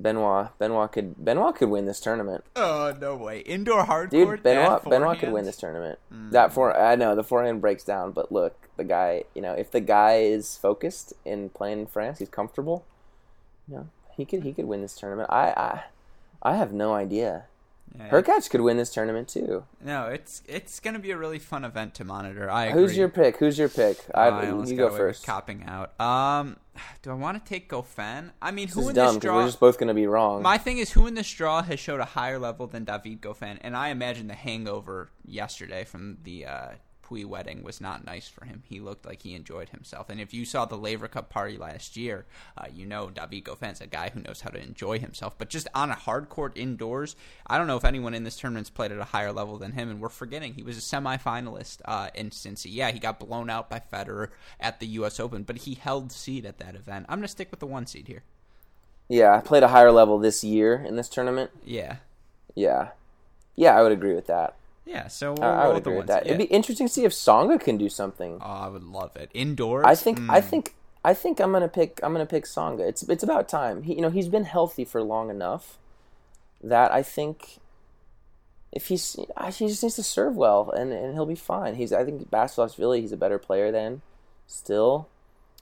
Benoit. Benoit could Benoit could win this tournament. Oh no way! Indoor hardcourt. Dude, Benoit Benoit could win this tournament. Mm. That for I know the forehand breaks down, but look, the guy. You know, if the guy is focused in playing in France, he's comfortable. Yeah, he could he could win this tournament. I I, I have no idea. Yeah. Hurkacz could win this tournament too. No, it's it's going to be a really fun event to monitor. I agree. Who's your pick? Who's your pick? Uh, I, I you go first. Copping out. Um, do I want to take Goffin? I mean, This who in dumb this draw? we're just both going to be wrong. My thing is, who in this draw has showed a higher level than David Goffin? And I imagine the hangover yesterday from the uh, Pouille wedding was not nice for him. He looked like he enjoyed himself. And if you saw the Laver Cup party last year, uh, you know David Goffin's a guy who knows how to enjoy himself. But just on a hard court indoors, I don't know if anyone in this tournament's played at a higher level than him. And we're forgetting he was a semifinalist uh, in Cincy. Yeah, he got blown out by Federer at the U.S. Open, but he held seed at that event. I'm going to stick with the one seed here. yeah, I played a higher level this year in this tournament. Yeah. Yeah, yeah, I would agree with that. Yeah, so we'll I, I would agree with that. seed. It'd be interesting to see if Tsonga can do something. Oh, I would love it. Indoors. I think I Mm. think I think I'm gonna pick I'm gonna pick Tsonga. It's it's about time. He you know he's been healthy for long enough that I think if he's he just needs to serve well and, and he'll be fine. He's I think Basilashvili he's a better player than still.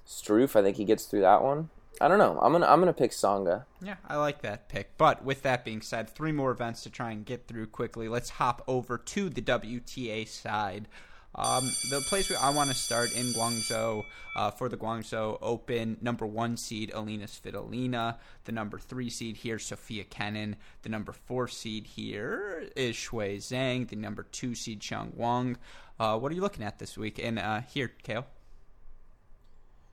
Struff I think he gets through that one. I don't know. I'm gonna I'm gonna pick Tsonga. Yeah, I like that pick. But with that being said, three more events to try and get through quickly. Let's hop over to the WTA side. Um, the place where I want to start in Guangzhou uh, for the Guangzhou Open, number one seed Alina Svitolina, the number three seed here Sophia Kenin, the number four seed here is Shuai Zhang, the number two seed Qiang Wang. Uh, what are you looking at this week? And uh, here, Cale.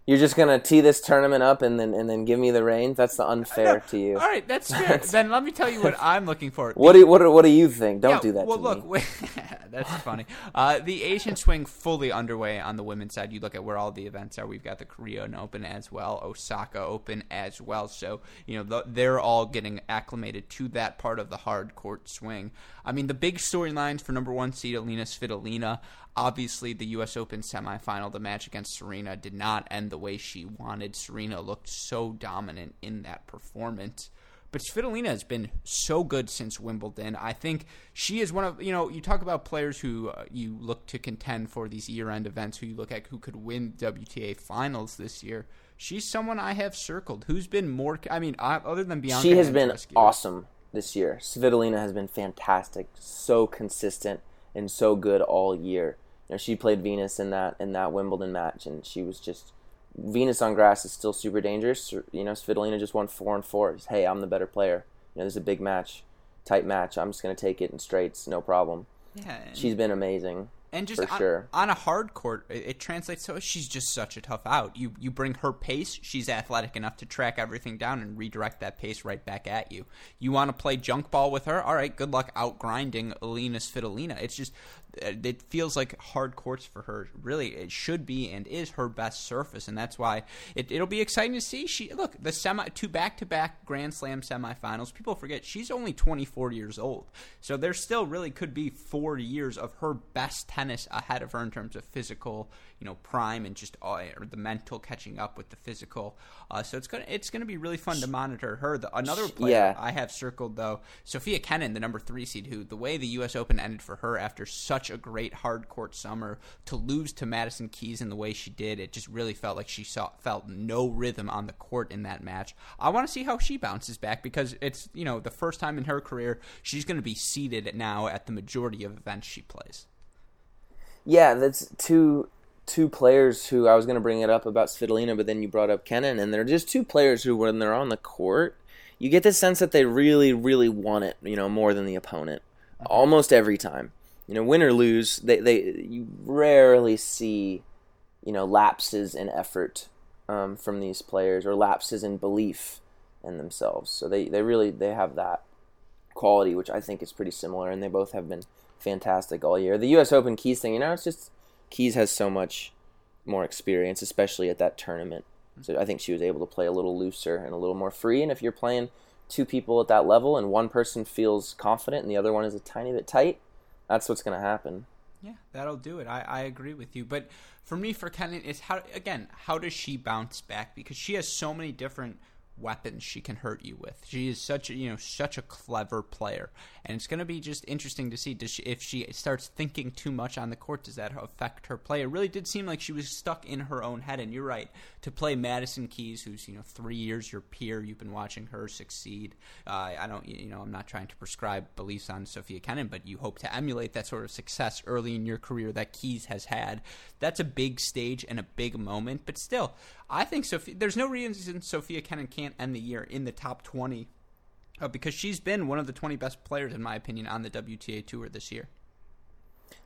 You're just gonna tee this tournament up and then and then give me the reins. That's the unfair to you. All right, that's [laughs] fair. then let me tell you what I'm looking for. [laughs] What do you, what do, what do you think? Don't Yeah, do that well, look, [laughs] that's funny. Uh, the Asian swing fully underway on the women's side. You look at where all the events are. We've got the Korean Open as well, Osaka Open as well. So you know th- they're all getting acclimated to that part of the hard court swing. I mean, the big storylines for number one seed Alina Svitolina. Obviously, the U.S. Open semifinal, the match against Serena, did not end the way she wanted. Serena looked so dominant in that performance. But Svitolina has been so good since Wimbledon. I think she is one of you know you talk about players who uh, you look to contend for these year-end events. Who you look at who could win WTA finals this year. She's someone I have circled. Who's been more? I mean, I, other than Bianca, she has been Andreescu. awesome this year. Svitolina has been fantastic, so consistent and so good all year. Know, she played Venus in that in that Wimbledon match, and she was just Venus on grass is still super dangerous. You know, Svitolina just won four and four. Hey, I'm the better player. You know, there's a big match, tight match. I'm just gonna take it in straights, no problem. Yeah, She's been amazing. and just for on, sure. on a hard court, it, it translates so oh, she's just such a tough out. You you bring her pace, she's athletic enough to track everything down and redirect that pace right back at you. You want to play junk ball with her? All right, good luck out grinding Alina Svitolina. It's just Uh, it feels like hard courts for her. Really, it should be and is her best surface, and that's why it, it'll be exciting to see. She look the semi two back to back Grand Slam semifinals. People forget she's only 24 years old, so there still really could be four years of her best tennis ahead of her in terms of physical, you know, prime and just uh, or the mental catching up with the physical. Uh, so it's gonna it's gonna be really fun to monitor her. The, another player Yeah. I have circled though, Sophia Kenin, the number three seed, who the way the U.S. Open ended for her after such a great hard court summer, to lose to Madison Keys in the way she did, it just really felt like she saw felt no rhythm on the court in that match. I want to see how she bounces back because it's you know the first time in her career she's going to be seated now at the majority of events she plays. Yeah, that's two two players who I was going to bring it up about Svitolina, but then you brought up Kenin, and they're just two players who, when they're on the court, you get the sense that they really, really want it, you know, more than the opponent, almost every time. You know, win or lose, they they you rarely see, you know, lapses in effort um, from these players or lapses in belief in themselves. So they they really they have that quality, which I think is pretty similar, and they both have been fantastic all year. The U.S. Open Keys thing, you know, it's just Keys has so much more experience, especially at that tournament. So I think she was able to play a little looser and a little more free. And if you're playing two people at that level and one person feels confident and the other one is a tiny bit tight, that's what's going to happen. Yeah, that'll do it. I, I agree with you. But for me, for Kenin, is how again, how does she bounce back? Because she has so many different weapons she can hurt you with. She is such a you know such a clever player, and it's going to be just interesting to see she, if she starts thinking too much on the court. Does that affect her play? It really did seem like she was stuck in her own head. And you're right to play Madison Keys, who's you know three years your peer. You've been watching her succeed. Uh, I don't you know I'm not trying to prescribe beliefs on Sophia Kenin, but you hope to emulate that sort of success early in your career that Keys has had. That's a big stage and a big moment, but still, I think Sophia. There's no reason Sofia Kenin can't end the year in the top 20 uh, because she's been one of the 20 best players, in my opinion, on the WTA Tour this year.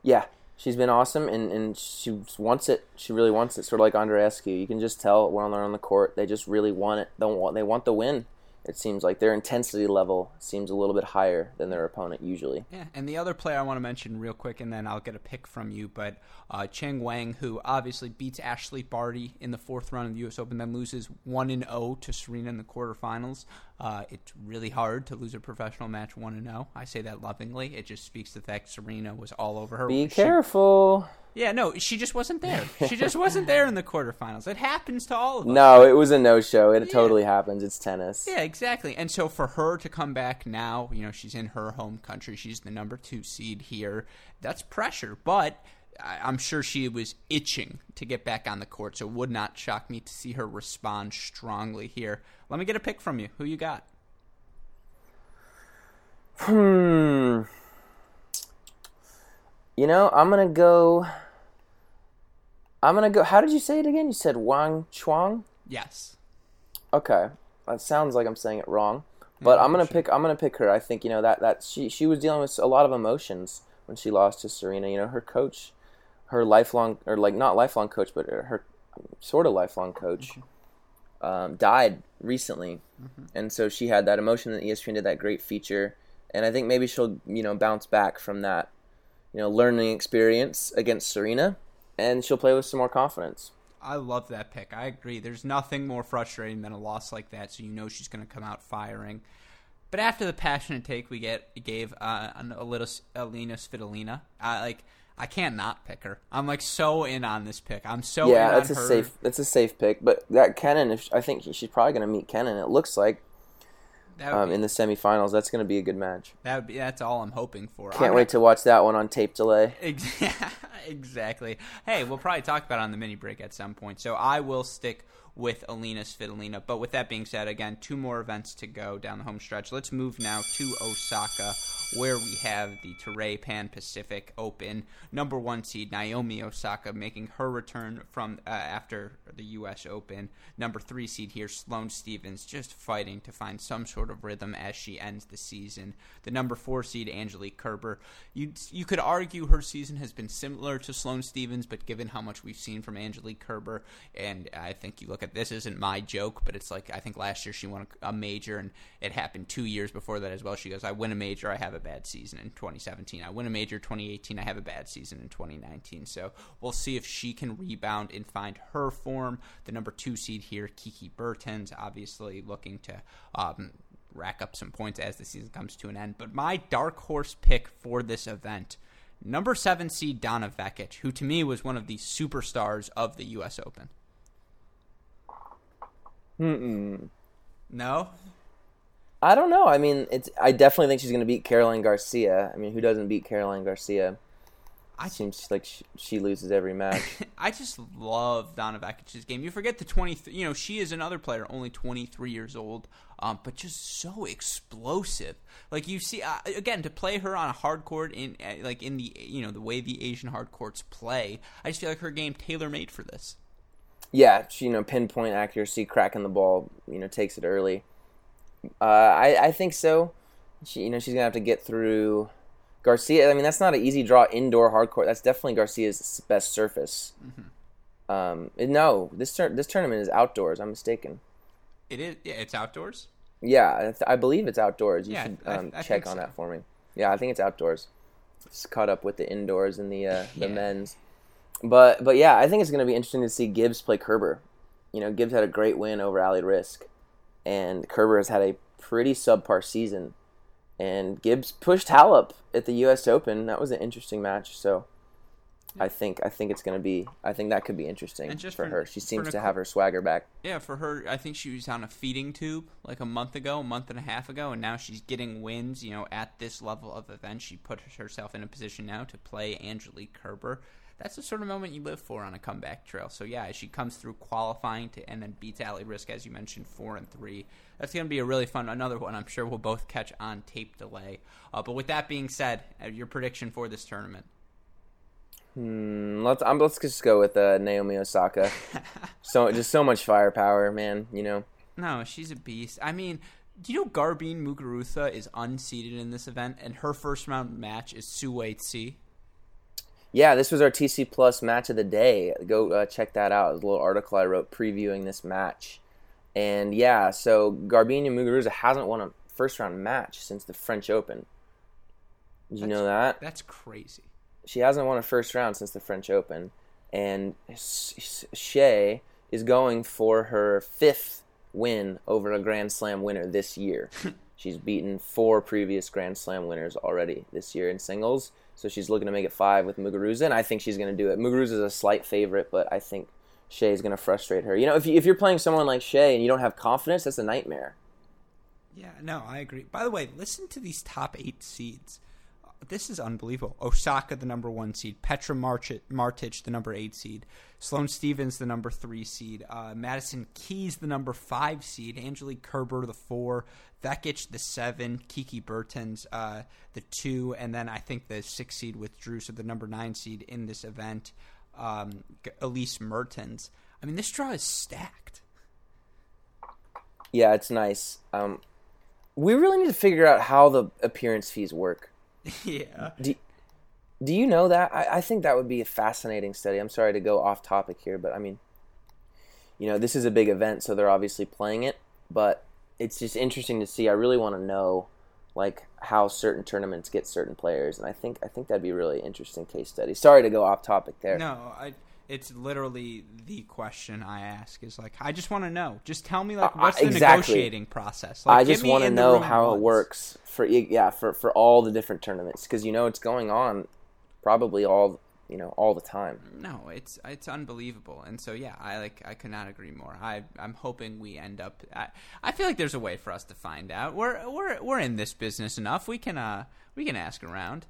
Yeah, she's been awesome, and, and she wants it. She really wants it, sort of like Andreescu. You can just tell when they're on the court, they just really want it. They want, they want the win it seems like their intensity level seems a little bit higher than their opponent usually. Yeah, and the other player I want to mention real quick, and then I'll get a pick from you, but uh, Qiang Wang, who obviously beats Ashleigh Barty in the fourth round of the U.S. Open, then loses one and zero oh to Serena in the quarterfinals. Uh, it's really hard to lose a professional match one and zero. Oh. I say that lovingly. It just speaks to the fact Serena was all over her. Be she, careful. Yeah, no, she just wasn't there. [laughs] She just wasn't there in the quarterfinals. It happens to all of us. No, it was a no-show. It yeah. totally happens. It's tennis. Yeah, exactly. And so for her to come back now, you know, she's in her home country. She's the number two seed here. That's pressure, but I'm sure she was itching to get back on the court. So it would not shock me to see her respond strongly here. Let me get a pick from you. Who you got? Hmm. You know, I'm gonna go. I'm gonna go. How did you say it again? You said Wang Chuang. Yes. Okay, that sounds like I'm saying it wrong, but I'm gonna sure. pick. I'm gonna pick her. I think you know that that she she was dealing with a lot of emotions when she lost to Serena. You know, her coach, her lifelong or like not lifelong coach, but her sort of lifelong coach, mm-hmm. um, died recently, mm-hmm. and so she had that emotion. That ESPN did that great feature, and I think maybe she'll you know bounce back from that, you know, learning experience against Serena and she'll play with some more confidence. I love that pick. I agree. There's nothing more frustrating than a loss like that, so you know she's going to come out firing. But after the passionate take we get gave uh, a little Alina Svitolina, I like I can't not pick her. I'm like so in on this pick. I'm so yeah. that's a her. safe. That's a safe pick. But that Kenin, if I think she's probably going to meet Kenin. It looks like um, be, in the semifinals. That's going to be a good match. That would be. That's all I'm hoping for. Can't I'm wait to watch that one on tape delay. exactly. [laughs] [laughs] Hey, we'll probably talk about it on the mini break at some point. So I will stick with Alina Svitolina. But with that being said, again, two more events to go down the home stretch. Let's move now to Osaka where we have the Toray Pan Pacific Open. Number one seed Naomi Osaka making her return from uh, after the U.S. Open. Number three seed here Sloane Stevens just fighting to find some sort of rhythm as she ends the season. The number four seed Angelique Kerber. You you could argue her season has been similar to Sloane Stevens, but given how much we've seen from Angelique Kerber, and I think you look at this isn't my joke, but it's like I think last year she won a major, and it happened two years before that as well. She goes, I win a major, I have a bad season in 2017. I win a major 2018. I have a bad season in 2019. So we'll see if she can rebound and find her form. The number two seed here, Kiki Bertens, obviously looking to um, rack up some points as the season comes to an end. But my dark horse pick for this event. Number seven seed Donna Vekic, who to me was one of the superstars of the U.S. Open. Mm-mm. No, I don't know. I mean, it's. I definitely think she's going to beat Caroline Garcia. I mean, who doesn't beat Caroline Garcia? I seems like she, she, loses every match. [laughs] I just love Donna Vekic's game. You forget the twenty. You know, she is another player, only twenty three years old, um, but just so explosive. Like you see, uh, again, to play her on a hard court in uh, like in the you know the way the Asian hard courts play, I just feel like her game tailor made for this. Yeah, she, you know, pinpoint accuracy, cracking the ball, you know, takes it early. Uh, I I think so. She, you know, she's gonna have to get through Garcia. I mean, that's not an easy draw indoor hardcore. That's definitely Garcia's best surface. Mm-hmm. Um, no, this tur- this tournament is outdoors. I'm mistaken. It is. Yeah, it's outdoors. Yeah, I believe it's outdoors. You yeah, should um, I, I check on so. that for me. Yeah, I think it's outdoors. It's caught up with the indoors and the uh, [laughs] the yeah. men's. But but yeah, I think it's going to be interesting to see Gibbs play Kerber. You know, Gibbs had a great win over Ali Riske and Kerber has had a pretty subpar season. And Gibbs pushed Halep at the U.S. Open. That was an interesting match. So I think I think it's gonna be I think that could be interesting for, for- her. She seems to have her swagger back. Yeah, for her, I think she was on a feeding tube like a month ago, a month and a half ago, and now she's getting wins. You know, at this level of event, she put herself in a position now to play Angelique Kerber. That's the sort of moment you live for on a comeback trail. So yeah, as she comes through qualifying to and then beats Ali Riske as you mentioned, four and three. That's going to be a really fun another one. I'm sure we'll both catch on tape delay. Uh, but with that being said, uh, your prediction for this tournament? Mm, let's um, let's just go with uh, Naomi Osaka. [laughs] so just so much firepower, man. You know. No, she's a beast. I mean, do you know Garbine Muguruza is unseeded in this event, and her first round match is Su-Wei Hsieh? Yeah, this was our TC Plus match of the day. Go uh, check that out. It was a little article I wrote previewing this match. And yeah, so Garbine Muguruza hasn't won a first round match since the French Open. Did you know that? That's crazy. She hasn't won a first round since the French Open. And Hsieh is going for her fifth win over a Grand Slam winner this year. [laughs] Hmm. she's beaten four previous Grand Slam winners already this year in singles. So she's looking to make it five with Muguruza, and I think she's going to do it. Muguruza is a slight favorite, but I think Hsieh is going to frustrate her. You know, if, you, if you're playing someone like Hsieh and you don't have confidence, that's a nightmare. Yeah, no, I agree. By the way, listen to these top eight seeds. This is unbelievable. Osaka, the number one seed. Petra Martic, Martic the number eight seed. Sloane Stevens, the number three seed. Uh, Madison Keys, the number five seed. Angelique Kerber, the four. Vekic, the seven. Kiki Bertens, uh, the two. And then I think the six seed withdrew, so the number nine seed in this event, um, Elise Mertens. I mean, this draw is stacked. Yeah, it's nice. Um, we really need to figure out how the appearance fees work. [laughs] yeah. Do, do you know that? I, I think that would be a fascinating study. I'm sorry to go off topic here, but I mean, you know, this is a big event, so they're obviously playing it, but it's just interesting to see. I really want to know like how certain tournaments get certain players, and I think I think that'd be a really interesting case study. Sorry to go off topic there. No, I. It's literally the question I ask is like, I just want to know. Just tell me like, what's the exactly. negotiating process? Like, I just want to know how once. it works for yeah for for all the different tournaments because you know it's going on probably all you know all the time. No, it's it's unbelievable, and so yeah, I like I could not agree more. I I'm hoping we end up. I, I feel like there's a way for us to find out. We're we're we're in this business enough. We can uh we can ask around.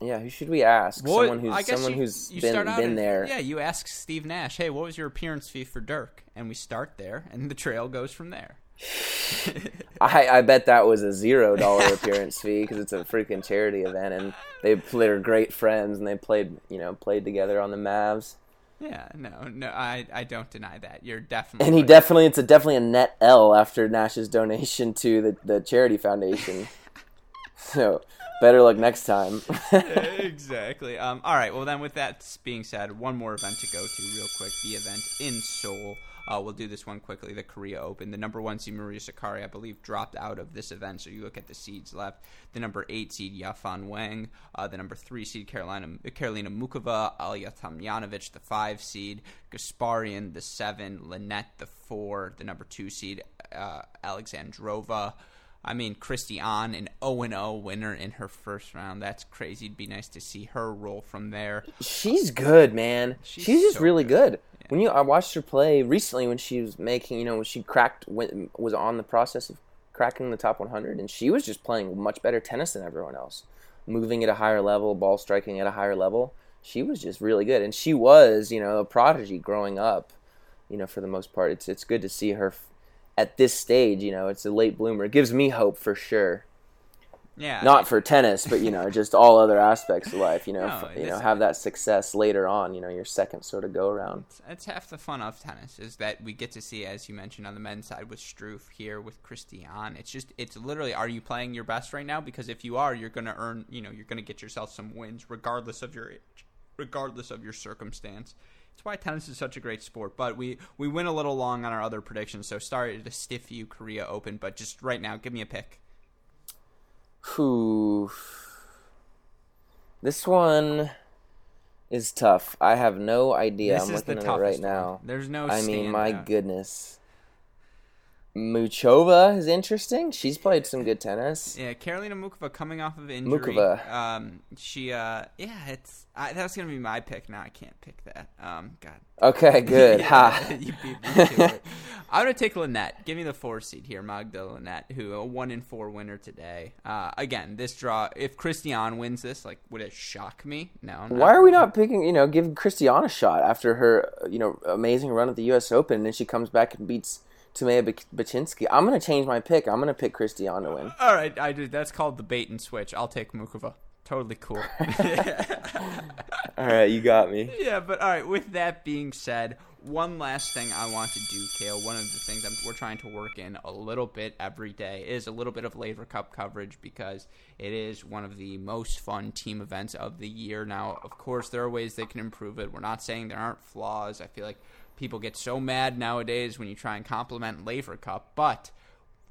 Yeah, who should we ask? What- someone who's someone you- who's you been been in- there. Yeah, you ask Steve Nash, hey, what was your appearance fee for Dirk? And we start there, and the trail goes from there. [laughs] I, I bet that was a zero dollar appearance fee because it's a freaking charity event and they they're great friends and they played you know played together on the Mavs Yeah, no, no, I I don't deny that. You're definitely and he right. definitely it's a definitely a net L after Nash's donation to the, the charity foundation. [laughs] so better luck next time. [laughs] exactly. Um, all right. Well, then, with that being said, one more event to go to real quick. The event in Seoul. Uh, we'll do this one quickly. The Korea Open. The number one seed Maria Sakkari, I believe, dropped out of this event. So you look at the seeds left. The number eight seed Yafan Wang. Uh, the number three seed Karolina Karolina Muchova. Ajla Tomljanovic, the five seed. Gasparyan, the seven. Linette, the four. The number two seed uh, Alexandrova. I mean, Kristie Ahn an 0 0 winner in her first round. That's crazy. It'd be nice to see her roll from there. She's good, man. She's She's, just so really good. good. When you I watched her play recently when she was making, you know, when she cracked when, was on the process of cracking the top 100 and she was just playing much better tennis than everyone else. Moving at a higher level, ball striking at a higher level. She was just really good and she was, you know, a prodigy growing up. You know, for the most part, it's it's good to see her at this stage, you know, it's a late bloomer. It gives me hope for sure Yeah. not for tennis, but you know, just all other aspects of life. You know, No, f- you know, have that success later on. You know, your second sort of go around. It's half the fun of tennis is that we get to see, as you mentioned, on the men's side with Struff here with Kristie Ahn. It's just, it's literally, are you playing your best right now? Because if you are, you're going to earn, you know, you're going to get yourself some wins regardless of your age, regardless of your circumstance. It's why tennis is such a great sport. But we we went a little long on our other predictions, so sorry to stiff you Korea Open. But just right now, give me a pick. Whew. This one is tough. I have no idea. this I'm is the looking at it right one. now. There's no. I mean, my standout. goodness. Muchova is interesting. She's played some good tennis. Yeah, Karolina Muchova coming off of injury. Muchova. Um, she, uh, yeah, it's I, that was gonna be my pick. Now I can't pick that. Um, God. Okay, [laughs] good. ha. [laughs] you beat me to it. I'm gonna take Linette. Give me the four seed here, Magda Linette, who a one in four winner today. Uh, again, this draw. If Kristie Ahn wins this, like, would it shock me? No. Why are we not picking? You know, give Kristie Ahn a shot after her, you know, amazing run at the U.S. Open, and then she comes back and beats Tamea Bak- Baczynski. I'm gonna change my pick. I'm gonna pick Kristie Ahn to win. All right, I did. That's called the bait and switch. I'll take Muchova. Totally cool. [laughs] [laughs] All right, you got me. yeah, but all right. With that being said, one last thing I want to do, Cale. One of the things I'm, we're trying to work in a little bit every day is a little bit of Laver Cup coverage because it is one of the most fun team events of the year. Now, of course, there are ways they can improve it. We're not saying there aren't flaws. I feel like people get so mad nowadays when you try and compliment Laver Cup, but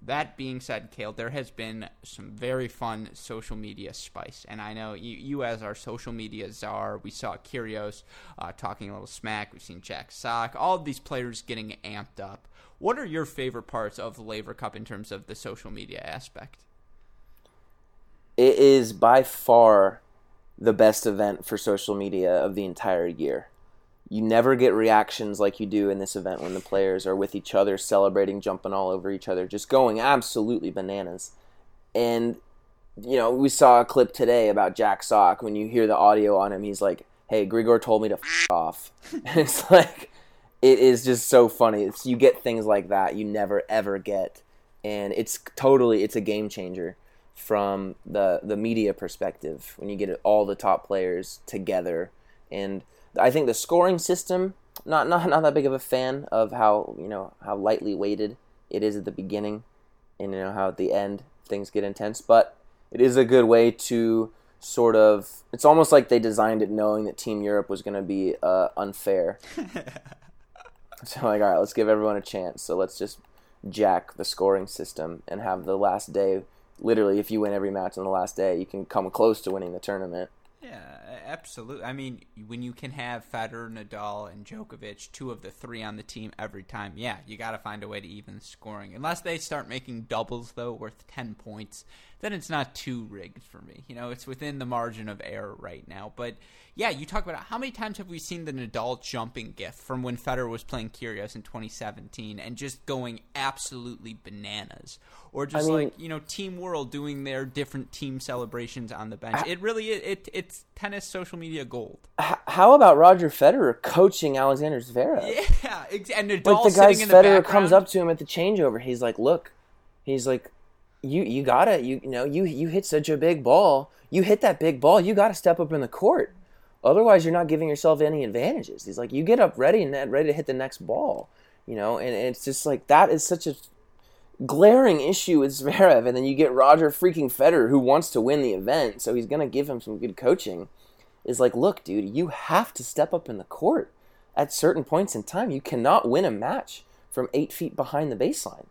that being said, Cale, there has been some very fun social media spice, and I know you, you as our social media czar, we saw Kyrgios uh, talking a little smack. We've seen Jack Sock, all of these players getting amped up. What are your favorite parts of the Laver Cup in terms of the social media aspect? It is by far the best event for social media of the entire year. You never get reactions like you do in this event when the players are with each other, celebrating, jumping all over each other, just going absolutely bananas. And, you know, we saw a clip today about Jack Sock. When you hear the audio on him, he's like, hey, Grigor told me to f off. [laughs] And it's like, it is just so funny. It's, you get things like that you never, ever get. And it's totally, it's a game changer from the, the media perspective when you get all the top players together. And I think the scoring system, not not not that big of a fan of how you know how lightly weighted it is at the beginning, and you know how at the end things get intense. But it is a good way to sort of. It's almost like they designed it knowing that Team Europe was going to be uh, unfair. [laughs] so like, all right, let's give everyone a chance. So let's just jack the scoring system and have the last day. Literally, if you win every match on the last day, you can come close to winning the tournament. Yeah, absolutely. I mean, when you can have Federer, Nadal, and Djokovic, two of the three on the team every time, yeah, you got to find a way to even scoring. Unless they start making doubles, though, worth 10 points, then it's not too rigged for me. You know, it's within the margin of error right now. But yeah, you talk about how many times have we seen the Nadal jumping gif from when Federer was playing Kyrgios in 2017 and just going absolutely bananas, or just I mean- like you know Team World doing their different team celebrations on the bench. it really it, it it's tennis social media gold. How about Roger Federer coaching Alexander Zverev? Yeah, and Nadal like the sitting guys in the Federer comes up to him at the changeover. He's like, "Look, he's like, you you gotta you, you know you you hit such a big ball. You hit that big ball. You gotta step up in the court. Otherwise, you're not giving yourself any advantages." He's like, "You get up ready and ready to hit the next ball." You know, and, and it's just like that is such a glaring issue with Zverev, and then you get Roger freaking Federer who wants to win the event, so he's gonna give him some good coaching. Is like, look, dude, you have to step up in the court at certain points in time. You cannot win a match from eight feet behind the baseline.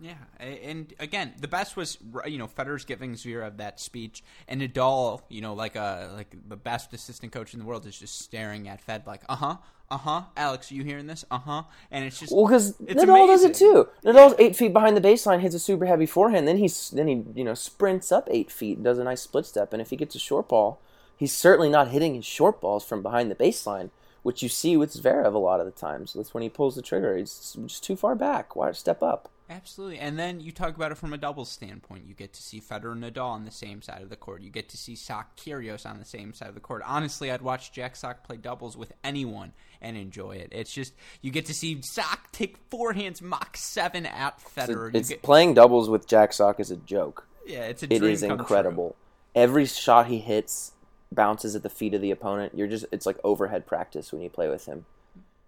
Yeah, and again, the best was you know Federer's giving Zverev that speech, and Nadal, you know, like a like the best assistant coach in the world, is just staring at Fed like, uh huh, uh huh. Alex, you hearing this? Uh huh. And it's just Well, because Nadal does it too. Nadal's eight feet behind the baseline, hits a super heavy forehand, then he's then he you know sprints up eight feet, does a nice split step, and if he gets a short ball, he's certainly not hitting his short balls from behind the baseline, which you see with Zverev a lot of the times. That's when he pulls the trigger. He's just too far back. Why step up? Absolutely. And then you talk about it from a doubles standpoint. You get to see Federer and Nadal on the same side of the court. You get to see Sock Kyrgios on the same side of the court. Honestly, I'd watch Jack Sock play doubles with anyone and enjoy it. It's just you get to see Sock take forehands Mach 7 at Federer. It's get- playing doubles with Jack Sock is a joke. yeah, it's a It is come true. incredible. Every shot he hits bounces at the feet of the opponent. You're just it's like overhead practice when you play with him.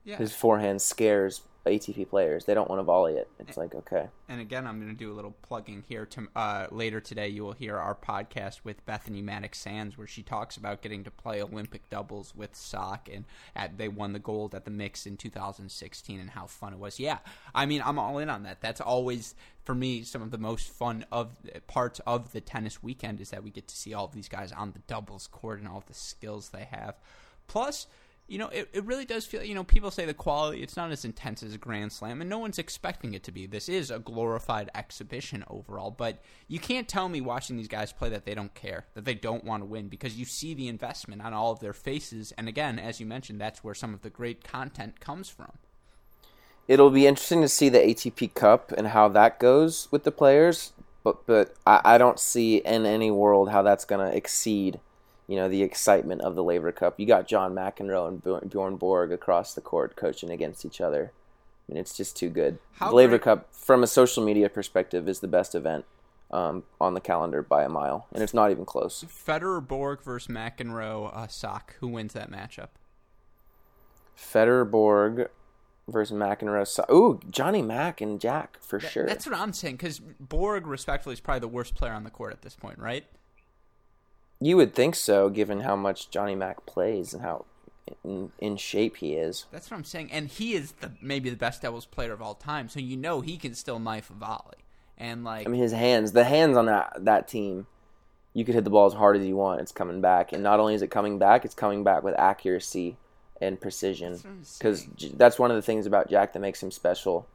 Yeah. His forehand scares ATP players. They don't want to volley it. It's like okay. And again, I'm going to do a little plugging here. To, uh, later today, you will hear our podcast with Bethanie Mattek-Sands, where she talks about getting to play Olympic doubles with Sock, and at, they won the gold at the mix in 2016, and how fun it was. Yeah, I mean, I'm all in on that. That's always for me some of the most fun of parts of the tennis weekend is that we get to see all of these guys on the doubles court and all the skills they have. Plus, you know, it, it really does feel, you know, people say the quality, it's not as intense as a Grand Slam, and no one's expecting it to be. This is a glorified exhibition overall, but you can't tell me watching these guys play that they don't care, that they don't want to win, because you see the investment on all of their faces. And again, as you mentioned, that's where some of the great content comes from. It'll be interesting to see the ATP Cup and how that goes with the players, but but I, I don't see in any world how that's going to exceed you know the excitement of the Laver Cup. You got John McEnroe and Bjorn Borg across the court coaching against each other. I mean, it's just too good. How the Laver great- Cup, from a social media perspective, is the best event um, on the calendar by a mile, and it's not even close. Federer Borg versus McEnroe uh, Sock. Who wins that matchup? Federer Borg versus McEnroe. So- Ooh, Johnny Mac and Jack for that, sure. That's what I'm saying because Borg, respectfully, is probably the worst player on the court at this point, right? You would think so, given how much Johnny Mac plays and how in, in, shape he is. That's what I'm saying, and he is the maybe the best doubles player of all time. So you know he can still knife a volley, and like I mean his hands, the hands on that that team, you could hit the ball as hard as you want, it's coming back, and not only is it coming back, it's coming back with accuracy and precision. Because that's, that's one of the things about Jack that makes him special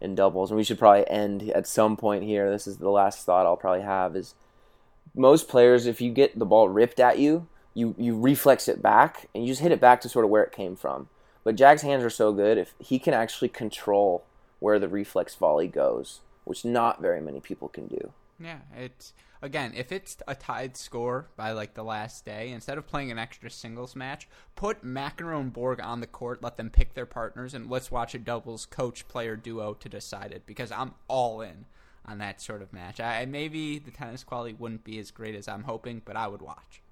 in doubles, and we should probably end at some point here. This is the last thought I'll probably have is most players, if you get the ball ripped at you, you you reflex it back and you just hit it back to sort of where it came from. But Jack's hands are so good if he can actually control where the reflex volley goes, which not very many people can do. Yeah, it's again, if it's a tied score by like the last day, instead of playing an extra singles match, put McEnroe and Borg on the court, let them pick their partners, and let's watch a doubles coach player duo to decide it because I'm all in on that sort of match. I maybe the tennis quality wouldn't be as great as I'm hoping, but I would watch.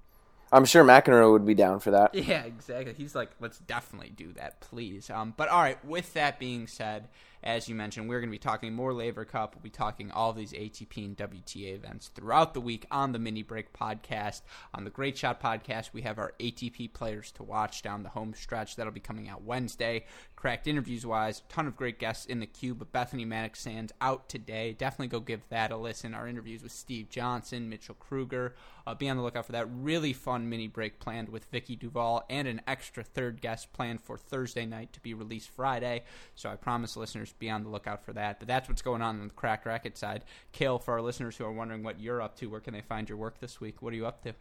I'm sure McEnroe would be down for that. Yeah, exactly. He's like, let's definitely do that, please. Um, but all right. With that being said, as you mentioned, we're going to be talking more Laver Cup. We'll be talking all these ATP and WTA events throughout the week on the Mini Break podcast. On the Great Shot podcast, we have our ATP players to watch down the home stretch. That'll be coming out Wednesday. Cracked interviews wise, ton of great guests in the queue, but Bethanie Mattek-Sands out today. Definitely go give that a listen. Our interviews with Steve Johnson, Mitchell Krueger. Uh, be on the lookout for that. Really fun mini break planned with Vicky Duval and an extra third guest planned for Thursday night to be released Friday. So I promise listeners be on the lookout for that. But that's what's going on on the Cracked racket side. Cale, for our listeners who are wondering what you're up to, where can they find your work this week? What are you up to?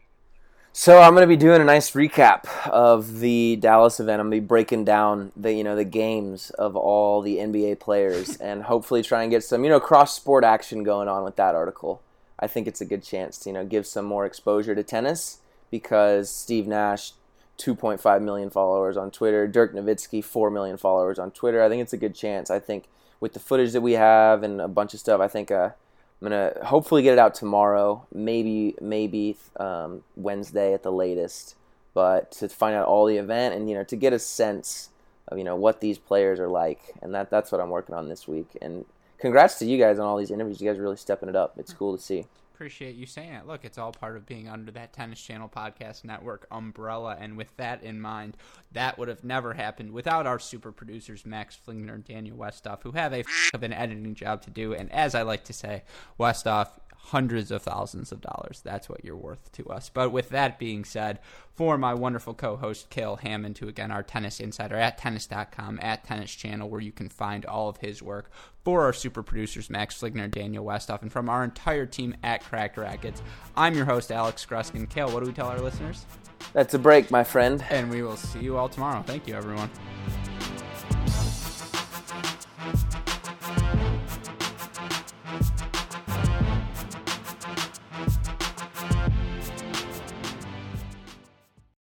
So I'm going to be doing a nice recap of the Dallas event. I'm going to be breaking down the you know the games of all the NBA players [laughs] and hopefully try and get some you know cross sport action going on with that article. I think it's a good chance to you know give some more exposure to tennis because Steve Nash 2.5 million followers on Twitter, Dirk Nowitzki 4 million followers on Twitter. I think it's a good chance. I think with the footage that we have and a bunch of stuff, I think uh, I'm gonna hopefully get it out tomorrow, maybe maybe um, Wednesday at the latest. But to find out all the event and you know to get a sense of you know what these players are like, and that that's what I'm working on this week. And congrats to you guys on all these interviews. You guys are really stepping it up. It's cool to see appreciate you saying it. Look, it's all part of being under that Tennis Channel Podcast Network umbrella. And with that in mind, that would have never happened without our super producers, Max Flingner and Daniel Westoff, who have a f- of an editing job to do. And as I like to say, Westoff, hundreds of thousands of dollars. That's what you're worth to us. But with that being said, for my wonderful co-host Cale Hammond, who again our tennis insider at tennis.com at tennis channel, where you can find all of his work. For our super producers Max Fligner, Daniel Westoff, and from our entire team at Cracked Racquets, I'm your host Alex Gruskin. Cale, what do we tell our listeners? That's a break, my friend. And we will see you all tomorrow. Thank you, everyone.